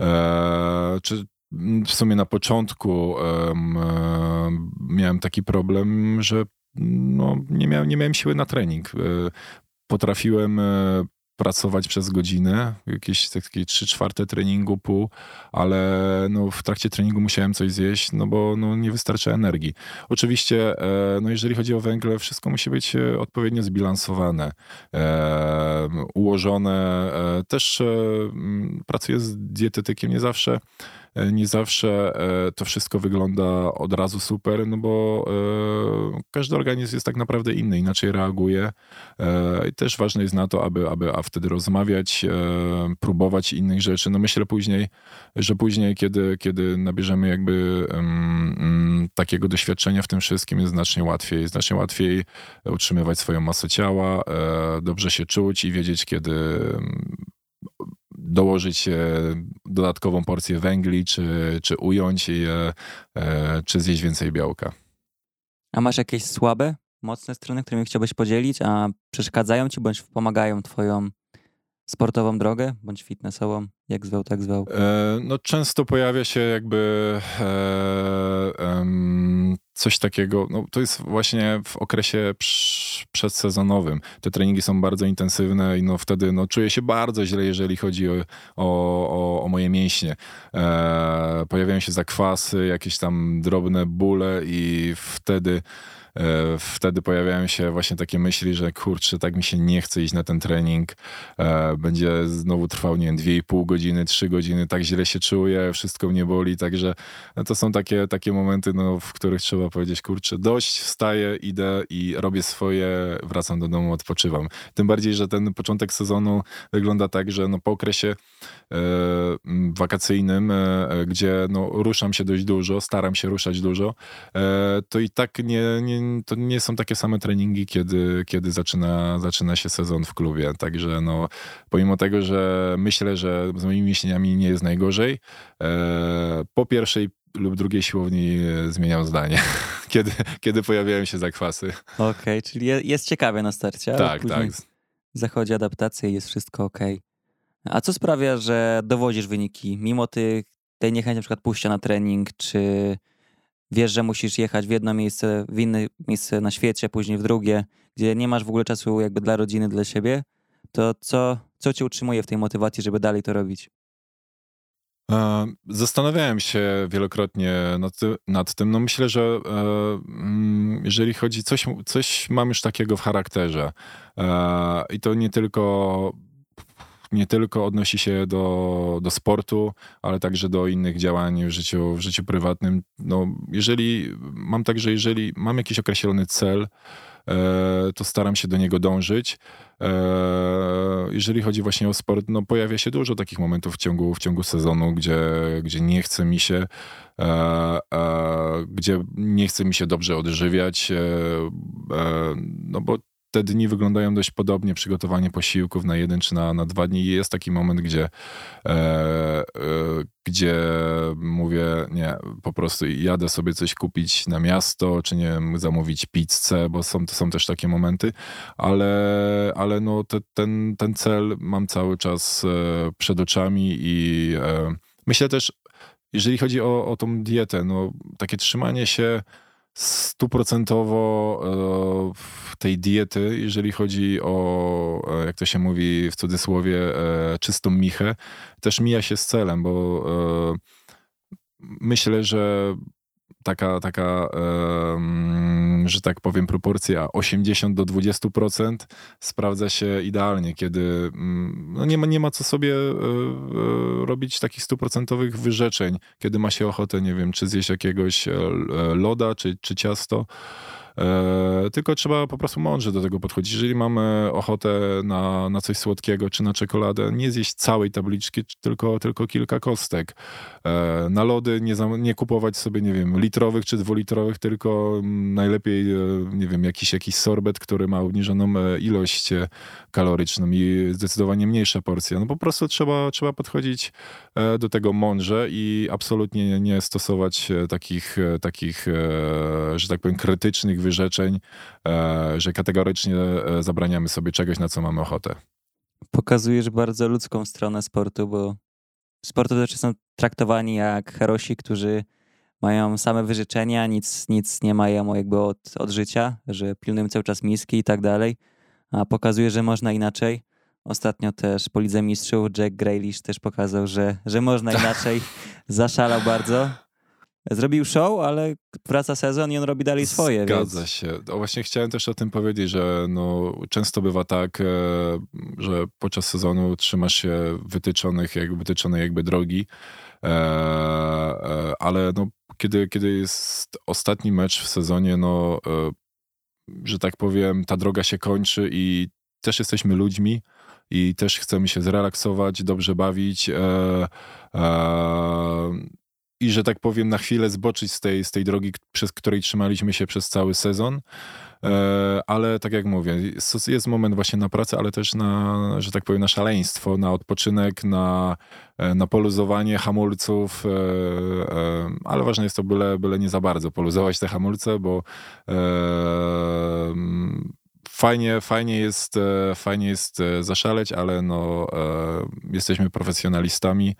e, czy w sumie na początku miałem taki problem, że no, nie, miałem, nie miałem siły na trening. Potrafiłem pracować przez godzinę, jakieś takie trzy czwarte treningu, pół, ale no, w trakcie treningu musiałem coś zjeść, no bo no, nie wystarcza energii. Oczywiście, e, no, jeżeli chodzi o węgle, wszystko musi być e, odpowiednio zbilansowane, e, ułożone. Też pracuję z dietetykiem, nie zawsze nie zawsze e, to wszystko wygląda od razu super, no bo e, każdy organizm jest tak naprawdę inny, inaczej reaguje i też ważne jest na to, aby, aby a wtedy rozmawiać, próbować innych rzeczy. No myślę później, że później, kiedy, kiedy nabierzemy jakby um, takiego doświadczenia w tym wszystkim, jest znacznie łatwiej. Znacznie łatwiej utrzymywać swoją masę ciała, dobrze się czuć i wiedzieć, kiedy dołożyć e, dodatkową porcję węgli, czy, czy ująć, je, e, czy zjeść więcej białka. A masz jakieś słabe, mocne strony, którymi chciałbyś podzielić, a przeszkadzają ci bądź pomagają twoją sportową drogę, bądź fitnessową, jak zwał, tak zwał? E, no często pojawia się jakby e, coś takiego, no to jest właśnie w okresie przedsezonowym. Te treningi są bardzo intensywne i no wtedy no, czuję się bardzo źle, jeżeli chodzi o, o, o moje mięśnie. E, pojawiają się zakwasy, jakieś tam drobne bóle i wtedy wtedy pojawiają się właśnie takie myśli, że kurczę, tak mi się nie chce iść na ten trening, e, będzie znowu trwał, nie wiem, 2,5 godziny, 3 godziny, tak źle się czuję, wszystko mnie boli, także no to są takie, takie momenty, no, w których trzeba powiedzieć, kurczę, dość, wstaję, idę i robię swoje, wracam do domu, odpoczywam. Tym bardziej, że ten początek sezonu wygląda tak, że no, po okresie e, wakacyjnym, e, gdzie no, ruszam się dość dużo, staram się ruszać dużo, e, to i tak nie, nie, to nie są takie same treningi, kiedy, kiedy zaczyna, zaczyna się sezon w klubie. Także no, pomimo tego, że myślę, że z moimi mięśniami nie jest najgorzej, e, po pierwszej lub drugiej siłowni zmieniam zdanie, kiedy, kiedy pojawiają się zakwasy. Okej, okay, czyli jest ciekawie na starcie. Tak, tak. Zachodzi adaptacja i jest wszystko ok. A co sprawia, że dowodzisz wyniki, mimo tych, tej niechęci na przykład pójścia na trening, czy wiesz, że musisz jechać w jedno miejsce, w inne miejsce na świecie, później w drugie, gdzie nie masz w ogóle czasu jakby dla rodziny, dla siebie, to co, co cię utrzymuje w tej motywacji, żeby dalej to robić? E, zastanawiałem się wielokrotnie nad, nad, tym. No myślę, że e, mm, jeżeli chodzi, coś, coś mam już takiego w charakterze. E, I to nie tylko nie tylko odnosi się do, do sportu, ale także do innych działań w życiu, w życiu prywatnym. No, jeżeli mam także, jeżeli mam jakiś określony cel, e, to staram się do niego dążyć. E, jeżeli chodzi właśnie o sport, no pojawia się dużo takich momentów w ciągu, w ciągu sezonu, gdzie, gdzie nie chce mi się e, gdzie nie chce mi się dobrze odżywiać, no bo te dni wyglądają dość podobnie, przygotowanie posiłków na jeden czy na, na dwa dni. Jest taki moment, gdzie, e, e, gdzie mówię, nie, po prostu jadę sobie coś kupić na miasto, czy nie wiem, zamówić pizzę, bo są, to są też takie momenty, ale, ale no te, ten, ten cel mam cały czas e, przed oczami i e, myślę też, jeżeli chodzi o, o tą dietę, no takie trzymanie się stuprocentowo e, tej diety, jeżeli chodzi o, e, jak to się mówi w cudzysłowie, e, czystą michę, też mija się z celem, bo myślę, że taka, taka że tak powiem, proporcja 80 do 20% sprawdza się idealnie, kiedy mm, no nie, ma, nie ma co sobie e, e, robić takich stuprocentowych wyrzeczeń, kiedy ma się ochotę, nie wiem, czy zjeść jakiegoś e, loda, czy, czy ciasto. E, tylko trzeba po prostu mądrze do tego podchodzić. Jeżeli mamy ochotę na, na coś słodkiego czy na czekoladę, nie zjeść całej tabliczki, tylko, tylko kilka kostek. E, na lody nie, nie kupować sobie, nie wiem, litrowych czy dwulitrowych, tylko mm, najlepiej, e, nie wiem, jakiś, jakiś sorbet, który ma obniżoną ilość kaloryczną i zdecydowanie mniejsza porcja. No po prostu trzeba, trzeba podchodzić do tego mądrze i absolutnie nie stosować takich, takich, że tak powiem, krytycznych wyrzeczeń, e, że kategorycznie e, zabraniamy sobie czegoś, na co mamy ochotę. Pokazujesz bardzo ludzką stronę sportu, bo sportowcy są traktowani jak herosi, którzy mają same wyrzeczenia, nic, nic nie mają jakby od, od życia, że pilnują cały czas miski i tak dalej, a pokazuje, że można inaczej. Ostatnio też po Lidze Mistrzów Jack Grealish też pokazał, że, że można inaczej. Zaszalał bardzo. Zrobił show, ale wraca sezon i on robi dalej swoje. Zgadza więc... się. O, właśnie chciałem też o tym powiedzieć, że no, często bywa tak, e, że podczas sezonu trzymasz się wytyczonych, jakby, wytyczonej jakby drogi, e, e, ale no, kiedy, kiedy jest ostatni mecz w sezonie, no, że tak powiem, ta droga się kończy i też jesteśmy ludźmi i też chcemy się zrelaksować, dobrze bawić. E, e, i że tak powiem, na chwilę zboczyć z tej, z tej drogi, przez której trzymaliśmy się przez cały sezon. E, ale tak jak mówię, jest moment właśnie na pracę, ale też na, że tak powiem, na szaleństwo, na odpoczynek, na, e, na poluzowanie hamulców, e, ale ważne jest to, byle, byle nie za bardzo poluzować te hamulce, bo fajnie, fajnie, jest, e, fajnie jest e, zaszaleć, ale no, e, jesteśmy profesjonalistami,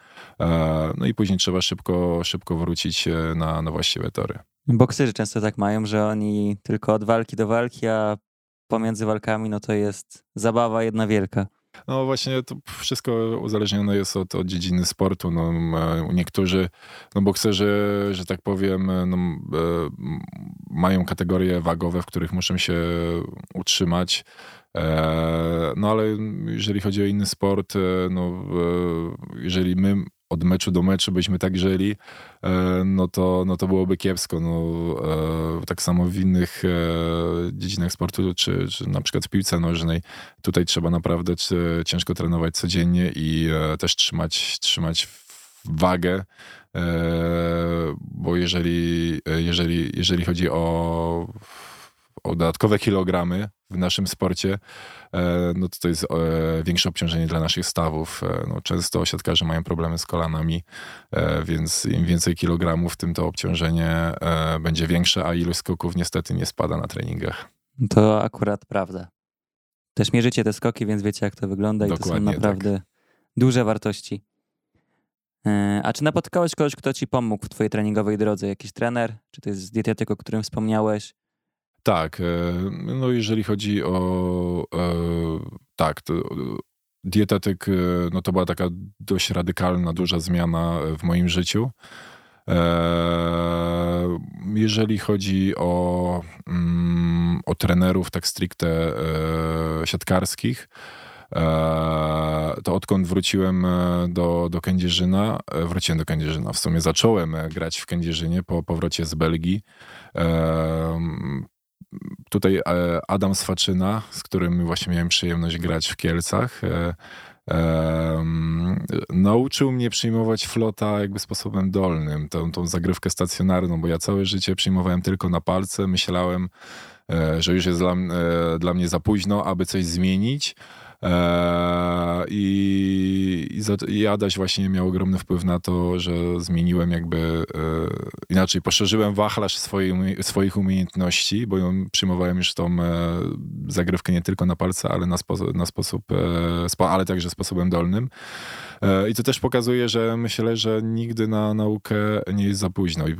no i później trzeba szybko, szybko wrócić na, na właściwe tory. Bokserzy często tak mają, że oni tylko od walki do walki, a pomiędzy walkami no to jest zabawa jedna wielka. No właśnie to wszystko uzależnione jest od, od dziedziny sportu. No, niektórzy no, bokserzy, że tak powiem, no, e, mają kategorie wagowe, w których muszą się utrzymać. E, no ale jeżeli chodzi o inny sport, e, no, jeżeli my od meczu do meczu byśmy tak żyli, e, no to, no to byłoby kiepsko. No, e, tak samo w innych e, dziedzinach sportu, czy, czy na przykład w piłce nożnej, tutaj trzeba naprawdę ciężko trenować codziennie i też trzymać, trzymać wagę, bo jeżeli, jeżeli, jeżeli chodzi o, o dodatkowe kilogramy w naszym sporcie, E, no to to jest e, większe obciążenie dla naszych stawów. E, no, często siatkarze mają problemy z kolanami, więc im więcej kilogramów, tym to obciążenie będzie większe, a ilość skoków niestety nie spada na treningach. To akurat prawda. Też mierzycie te skoki, więc wiecie jak to wygląda Dokładnie, i to są naprawdę tak. duże wartości. A czy napotkałeś kogoś, kto ci pomógł w twojej treningowej drodze? Jakiś trener? Czy to jest dietetyk, o którym wspomniałeś? Tak, e, no jeżeli chodzi o e, tak, to dietetyk, e, no to była taka dość radykalna, duża zmiana w moim życiu. Jeżeli chodzi o, mm, o trenerów tak stricte siatkarskich, to odkąd wróciłem do, do Kędzierzyna, wróciłem do Kędzierzyna, w sumie zacząłem grać w Kędzierzynie po powrocie z Belgii tutaj e, Adam Swaczyna, z którym właśnie miałem przyjemność grać w Kielcach, e, nauczył mnie przyjmować flota jakby sposobem dolnym, tą, tą zagrywkę stacjonarną, bo ja całe życie przyjmowałem tylko na palce, myślałem, e, że już jest dla, dla mnie za późno, aby coś zmienić. Eee, I, i, Adaś właśnie miał ogromny wpływ na to, że zmieniłem jakby, e, inaczej poszerzyłem wachlarz swoich umiejętności, bo przyjmowałem już tą e, zagrywkę nie tylko na palce, ale na, spo, na sposób, e, ale także sposobem dolnym. I to też pokazuje, że myślę, że nigdy na naukę nie jest za późno. I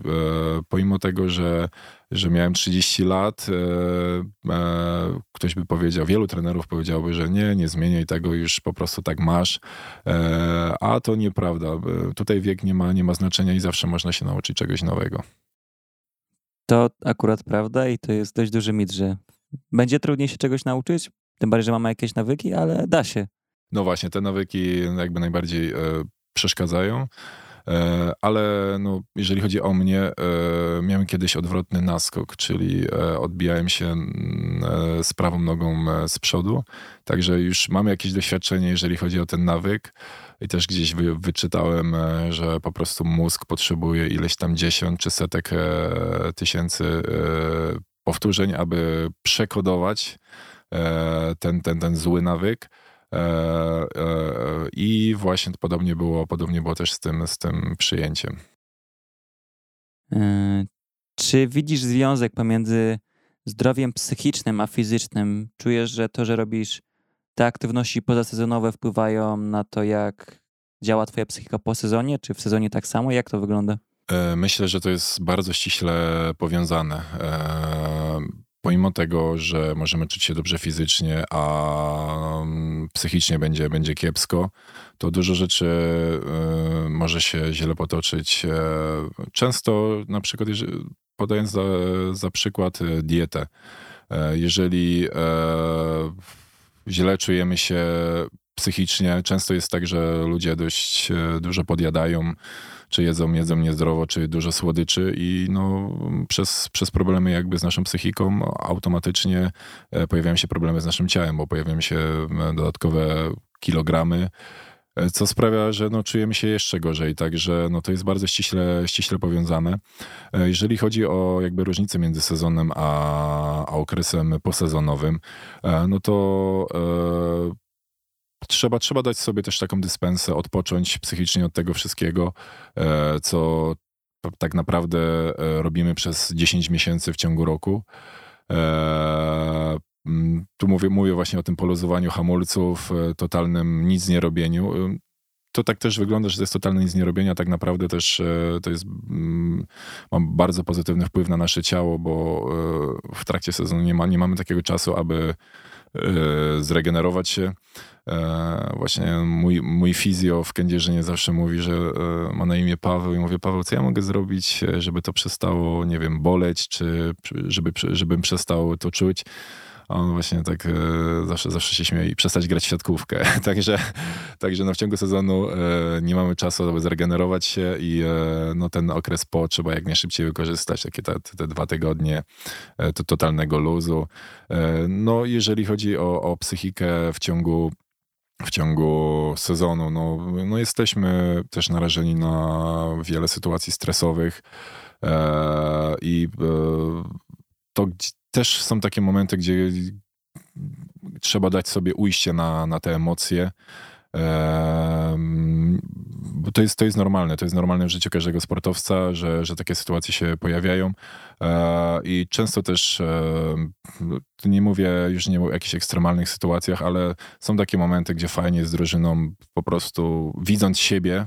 pomimo tego, że że miałem 30 lat, e, e, ktoś by powiedział, wielu trenerów powiedziałby, że nie, nie zmieniaj tego, już po prostu tak masz, e, a to nieprawda. Tutaj wiek nie ma, nie ma znaczenia i zawsze można się nauczyć czegoś nowego. To akurat prawda i to jest dość duży mit, że będzie trudniej się czegoś nauczyć, tym bardziej, że mamy jakieś nawyki, ale da się. No właśnie, te nawyki jakby najbardziej przeszkadzają. E, ale no, jeżeli chodzi o mnie, e, miałem kiedyś odwrotny naskok, czyli e, odbijałem się mm, z prawą nogą z przodu, także już mam jakieś doświadczenie, jeżeli chodzi o ten nawyk. I też gdzieś wy, wyczytałem, że po prostu mózg potrzebuje ileś tam dziesiąt czy setek tysięcy powtórzeń, aby przekodować ten, ten, ten zły nawyk. E, e, I właśnie podobnie było, podobnie było też z tym, z tym przyjęciem. E, czy widzisz związek pomiędzy zdrowiem psychicznym a fizycznym? Czujesz, że to, że robisz te aktywności pozasezonowe wpływają na to, jak działa twoja psychika po sezonie, czy w sezonie tak samo? Jak to wygląda? Myślę, że to jest bardzo ściśle powiązane. E, pomimo tego, że możemy czuć się dobrze fizycznie, a mm, psychicznie będzie, będzie kiepsko, to dużo rzeczy e, może się źle potoczyć. Często, na przykład, podając za, za przykład dietę, jeżeli źle czujemy się psychicznie, często jest tak, że ludzie dość dużo podjadają czy jedzą, jedzą niezdrowo, czy dużo słodyczy i no, przez, przez problemy jakby z naszą psychiką automatycznie e, pojawiają się problemy z naszym ciałem, bo pojawiają się e, dodatkowe kilogramy, e, co sprawia, że no, czujemy się jeszcze gorzej, także no, to jest bardzo ściśle, ściśle powiązane. Jeżeli chodzi o jakby różnicę między sezonem a, a okresem posezonowym, no to trzeba, trzeba dać sobie też taką dyspensę, odpocząć psychicznie od tego wszystkiego, e, co tak naprawdę e, robimy przez 10 miesięcy w ciągu roku. E, tu mówię, mówię właśnie o tym poluzowaniu hamulców, totalnym nic nie robieniu. To tak też wygląda, że to jest totalne nic nie robienia. Tak naprawdę też to jest, mm, ma bardzo pozytywny wpływ na nasze ciało, bo w trakcie sezonu nie, ma, nie mamy takiego czasu, aby zregenerować się. E, właśnie mój, mój fizjo w Kędzierzynie zawsze mówi, że e, ma na imię Paweł i mówię, Paweł, co ja mogę zrobić, e, żeby to przestało, nie wiem, boleć, czy żeby, żebym przestał to czuć. A on właśnie tak zawsze, zawsze się śmieje i przestać grać w siatkówkę. także, także no w ciągu sezonu nie mamy czasu, aby zregenerować się i no ten okres po trzeba jak najszybciej wykorzystać, takie te, te dwa tygodnie to totalnego luzu. No jeżeli chodzi o, o psychikę w ciągu w ciągu sezonu. No, no jesteśmy też narażeni na wiele sytuacji stresowych e, i e, to też są takie momenty, gdzie trzeba dać sobie ujście na, na te emocje. E, bo to jest, to jest normalne, to jest normalne w życiu każdego sportowca, że, że takie sytuacje się pojawiają i często też, e, nie mówię już nie o jakichś ekstremalnych sytuacjach, ale są takie momenty, gdzie fajnie jest z drużyną po prostu widząc siebie,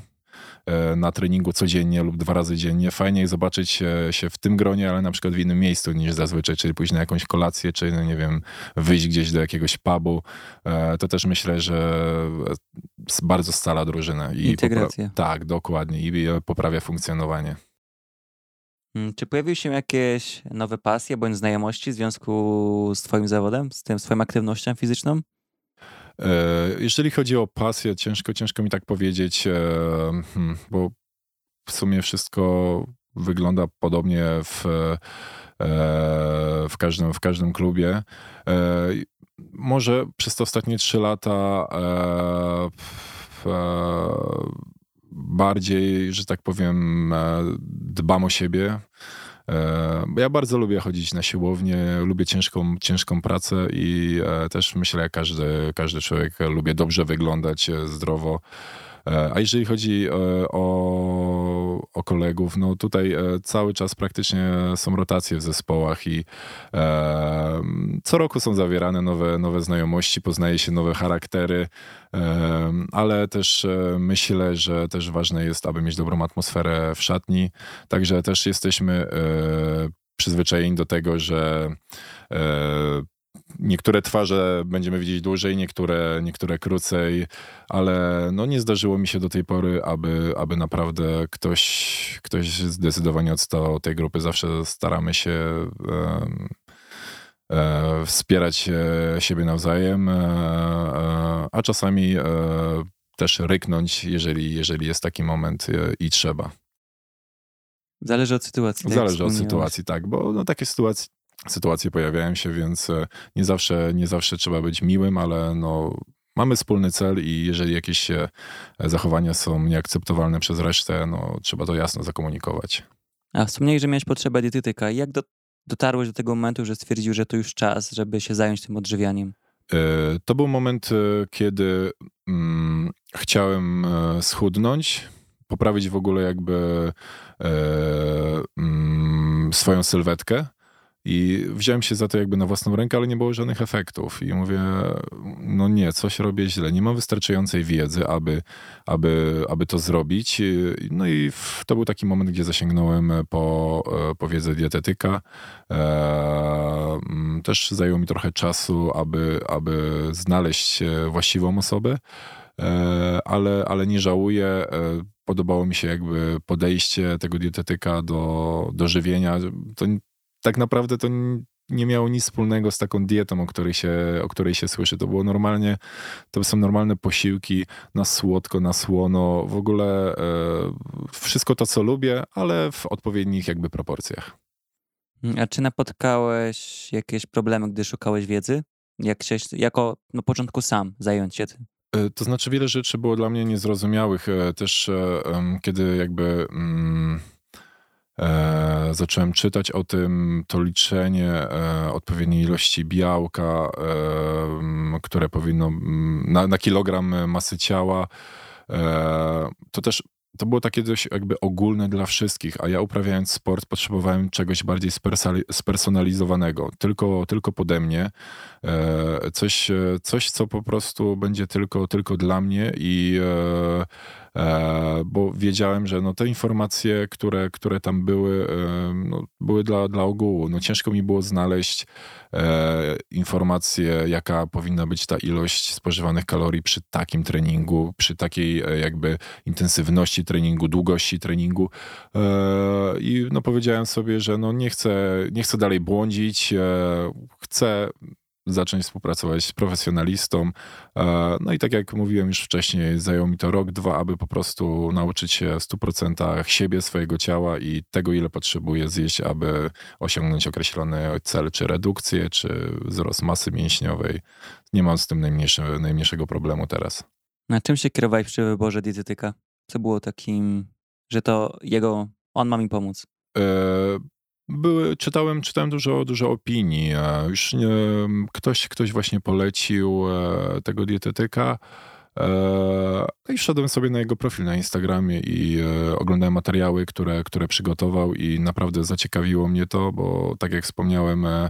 E, na treningu codziennie lub dwa razy dziennie. Fajnie jest zobaczyć się w tym gronie, ale na przykład w innym miejscu niż zazwyczaj, czyli pójść na jakąś kolację, czy no nie wiem, wyjść gdzieś do jakiegoś pubu. E, to też myślę, że bardzo scala drużynę. I Integracja. tak, dokładnie. I poprawia funkcjonowanie. Mm, czy pojawiły się jakieś nowe pasje bądź znajomości w związku z Twoim zawodem, z tym swoją aktywnością fizyczną? E, jeżeli chodzi o pasję, ciężko, ciężko mi tak powiedzieć, e, hmm, bo w sumie wszystko wygląda podobnie w, e, w, każdym, w każdym klubie. Może przez te ostatnie trzy lata bardziej, że tak powiem, dbam o siebie. E, ja bardzo lubię chodzić na siłownię, lubię ciężką, ciężką pracę i e, też myślę, jak każdy, każdy człowiek, lubię dobrze wyglądać, e, zdrowo. E, a jeżeli chodzi e, o, o kolegów, no tutaj e, cały czas praktycznie są rotacje w zespołach i co roku są zawierane nowe, nowe znajomości, poznaje się nowe charaktery, ale też myślę, że też ważne jest, aby mieć dobrą atmosferę w szatni. Także też jesteśmy przyzwyczajeni do tego, że Niektóre twarze będziemy widzieć dłużej, niektóre, niektóre krócej, ale no nie zdarzyło mi się do tej pory, aby, aby naprawdę ktoś, ktoś zdecydowanie odstał od tej grupy. Zawsze staramy się e, e, wspierać siebie nawzajem, e, e, a czasami e, też ryknąć, jeżeli, jeżeli jest taki moment e, i trzeba. Zależy od sytuacji. Zależy od sytuacji, tak, bo no, takie sytuacje sytuacje pojawiają się, więc e, nie zawsze, nie zawsze trzeba być miłym, ale no, mamy wspólny cel i jeżeli jakieś e, zachowania są nieakceptowalne przez resztę, no, trzeba to jasno zakomunikować. A wspomniałeś, że miałeś potrzebę dietetyka. Jak do, dotarłeś do tego momentu, że stwierdził, że to już czas, żeby się zająć tym odżywianiem? E, to był moment, kiedy mm, chciałem schudnąć, poprawić w ogóle jakby e, mm, swoją sylwetkę I wziąłem się za to jakby na własną rękę, ale nie było żadnych efektów. I mówię, no nie, coś robię źle. Nie mam wystarczającej wiedzy, aby, aby, aby to zrobić. No i to był taki moment, gdzie zasięgnąłem po, po wiedzę dietetyka. Mm, też zajęło mi trochę czasu, aby, aby znaleźć właściwą osobę. E, ale, ale nie żałuję. E, podobało mi się jakby podejście tego dietetyka do, do żywienia. To tak naprawdę to nie miało nic wspólnego z taką dietą, o której, się, o której się słyszy. To było normalnie, to są normalne posiłki na słodko, na słono, w ogóle e, wszystko to, co lubię, ale w odpowiednich jakby proporcjach. A czy napotkałeś jakieś problemy, gdy szukałeś wiedzy? Jak chciałeś jako na początku sam zająć się tym? E, to znaczy wiele rzeczy było dla mnie niezrozumiałych. E, też e, kiedy jakby mm, zacząłem czytać o tym, to liczenie odpowiedniej ilości białka, które powinno na, na kilogram masy ciała, to też to było takie dość jakby ogólne dla wszystkich, a ja uprawiając sport potrzebowałem czegoś bardziej spersonalizowanego, tylko, tylko pode mnie, e, coś, e, coś, co po prostu będzie tylko, tylko dla mnie i e, bo wiedziałem, że no te informacje, które, które tam były, no, były dla, dla ogółu. No ciężko mi było znaleźć e, informację, jaka powinna być ta ilość spożywanych kalorii przy takim treningu, przy takiej jakby intensywności treningu, długości treningu. I no powiedziałem sobie, że no nie chcę, nie chcę dalej błądzić, chcę zacząć współpracować z profesjonalistą. E, no i tak jak mówiłem już wcześniej, zajęło mi to rok, dwa, aby po prostu nauczyć się w 100% siebie, swojego ciała i tego, ile potrzebuję zjeść, aby osiągnąć określony cel, czy redukcję, czy wzrost masy mięśniowej. Nie mam z tym najmniejszego problemu teraz. Na czym się kierowałeś przy wyborze dietetyka? Co było takim, że to jego, on ma mi pomóc? Były, czytałem, czytałem dużo, dużo opinii. Już nie, ktoś, ktoś właśnie polecił e, tego dietetyka. E, no I wszedłem sobie na jego profil na Instagramie i e, oglądałem materiały, które, które przygotował i naprawdę zaciekawiło mnie to, bo tak jak wspomniałem, e,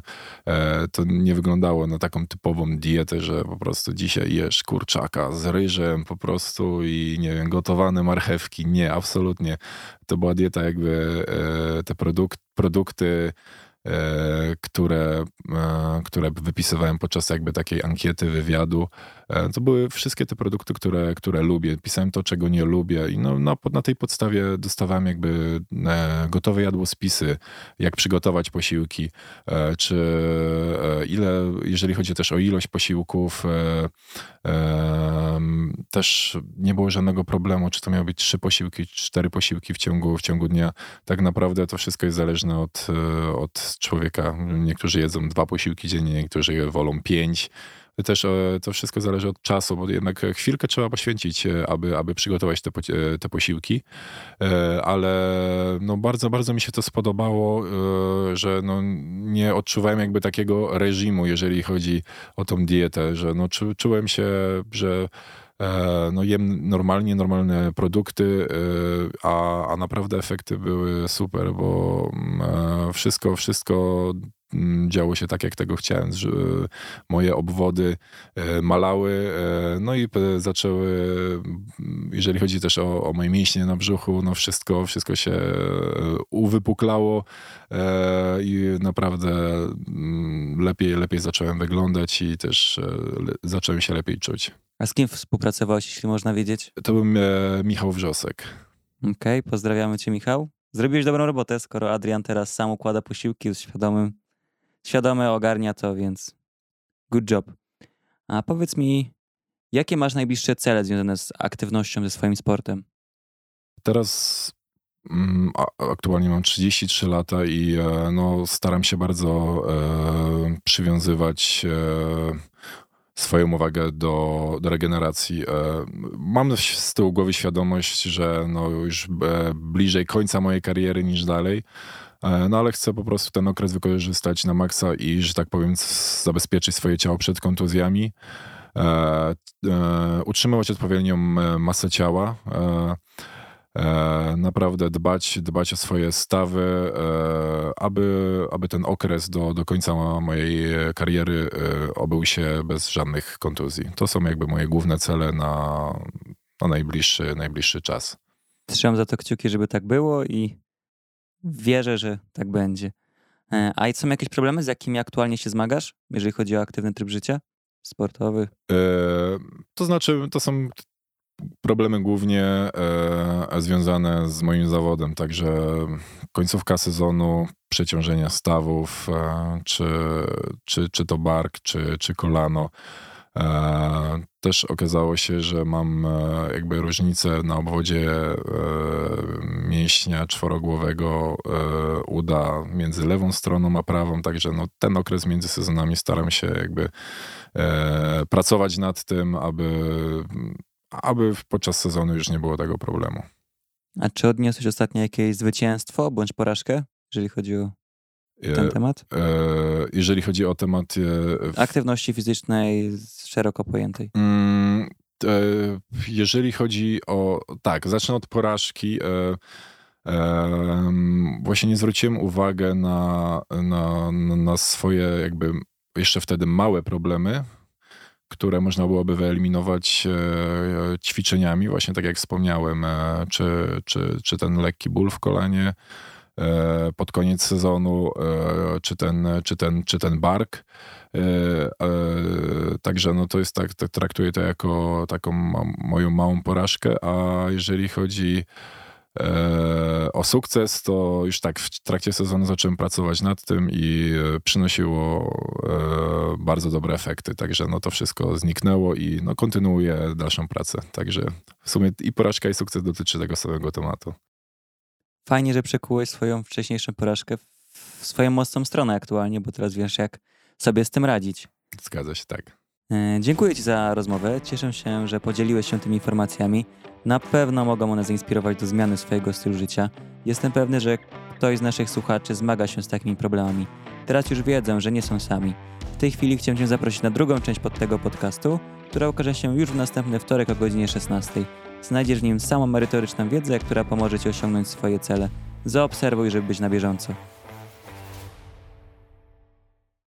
to nie wyglądało na taką typową dietę, że po prostu dzisiaj jesz kurczaka z ryżem po prostu i nie wiem, gotowane marchewki. Nie, absolutnie. To była dieta jakby te produkt, produkty E, które, e, które wypisywałem podczas jakby takiej ankiety, wywiadu. E, to były wszystkie te produkty, które, które lubię. Pisałem to, czego nie lubię i no, na, na tej podstawie dostawałem jakby gotowe jadłospisy, jak przygotować posiłki, czy ile, jeżeli chodzi też o ilość posiłków, też nie było żadnego problemu, czy to miały być trzy posiłki, cztery posiłki w ciągu, w ciągu dnia. Tak naprawdę to wszystko jest zależne od, od człowieka. Niektórzy jedzą dwa posiłki dziennie, niektórzy wolą pięć. Też e, to wszystko zależy od czasu, bo jednak chwilkę trzeba poświęcić, e, aby, aby przygotować te, e, te posiłki. Ale no bardzo, bardzo mi się to spodobało, że no nie odczuwałem jakby takiego reżimu, jeżeli chodzi o tą dietę, że no czułem się, że no jem normalnie, normalne produkty, a, a naprawdę efekty były super, bo mm, wszystko, wszystko Mm, działo się tak, jak tego chciałem. Moje obwody e, malały, e, no i zaczęły, mm, jeżeli chodzi też o, o moje mięśnie na brzuchu, no wszystko, wszystko się e, uwypuklało i naprawdę lepiej, lepiej zacząłem wyglądać i też zacząłem się lepiej czuć. A z kim współpracowałeś, jeśli można wiedzieć? To był Michał Wrzosek. Okej, okay, pozdrawiamy cię Michał. Zrobiłeś dobrą robotę, skoro Adrian teraz sam układa posiłki, jest świadomym świadome ogarnia to, więc good job. A powiedz mi, jakie masz najbliższe cele związane z aktywnością ze swoim sportem? Teraz mm, aktualnie mam 33 lata i e, no, staram się bardzo e, przywiązywać e, swoją uwagę do, do regeneracji. E, mam z tyłu głowy świadomość, że no, już e, bliżej końca mojej kariery niż dalej. E, no ale chcę po prostu ten okres wykorzystać na maksa i, że tak powiem, zabezpieczyć swoje ciało przed kontuzjami, utrzymywać odpowiednią masę ciała. E, naprawdę dbać, dbać o swoje stawy, e, aby, aby ten okres do, do końca mojej kariery e, obył się bez żadnych kontuzji. To są jakby moje główne cele na, na najbliższy, najbliższy czas. Trzymam za to kciuki, żeby tak było i wierzę, że tak będzie. A są jakieś problemy, z jakimi aktualnie się zmagasz, jeżeli chodzi o aktywny tryb życia sportowy? E, to znaczy, to są problemy głównie e, związane z moim zawodem, także końcówka sezonu, przeciążenia stawów, e, czy, czy, czy to bark, czy, czy kolano. E, też okazało się, że mam e, jakby różnicę na obwodzie e, mięśnia czworogłowego uda między lewą stroną a prawą, także no, ten okres między sezonami staram się jakby pracować nad tym, aby, aby podczas sezonu już nie było tego problemu. A czy odniosłeś ostatnio jakieś zwycięstwo bądź porażkę, jeżeli chodzi o ten temat? Jeżeli chodzi o temat aktywności fizycznej szeroko pojętej? Mm, jeżeli chodzi o. Tak, zacznę od porażki. E, właśnie nie zwróciłem uwagi na, na, na swoje, jakby jeszcze wtedy małe problemy, które można byłoby wyeliminować e, ćwiczeniami, właśnie tak jak wspomniałem, e, czy, czy, czy ten lekki ból w kolanie pod koniec sezonu, czy ten, czy ten, czy ten bark. E, e, także no to jest tak, tak, traktuję to jako taką moją małą porażkę, a jeżeli chodzi e, o sukces, to już tak w trakcie sezonu zacząłem pracować nad tym i przynosiło bardzo dobre efekty, także no to wszystko zniknęło i no kontynuuję dalszą pracę. Także w sumie i porażka i sukces dotyczy tego samego tematu. Fajnie, że przekułeś swoją wcześniejszą porażkę w swoją mocną stronę aktualnie, bo teraz wiesz jak sobie z tym radzić. Zgadza się, tak. E, dziękuję Ci za rozmowę. Cieszę się, że podzieliłeś się tymi informacjami. Na pewno mogą one zainspirować do zmiany swojego stylu życia. Jestem pewny, że ktoś z naszych słuchaczy zmaga się z takimi problemami. Teraz już wiedzą, że nie są sami. W tej chwili chciałem Cię zaprosić na drugą część pod tego podcastu, która ukaże się już w następny wtorek o godzinie 16. Znajdziesz w nim samą merytoryczną wiedzę, która pomoże Ci osiągnąć swoje cele. Zaobserwuj, żeby być na bieżąco.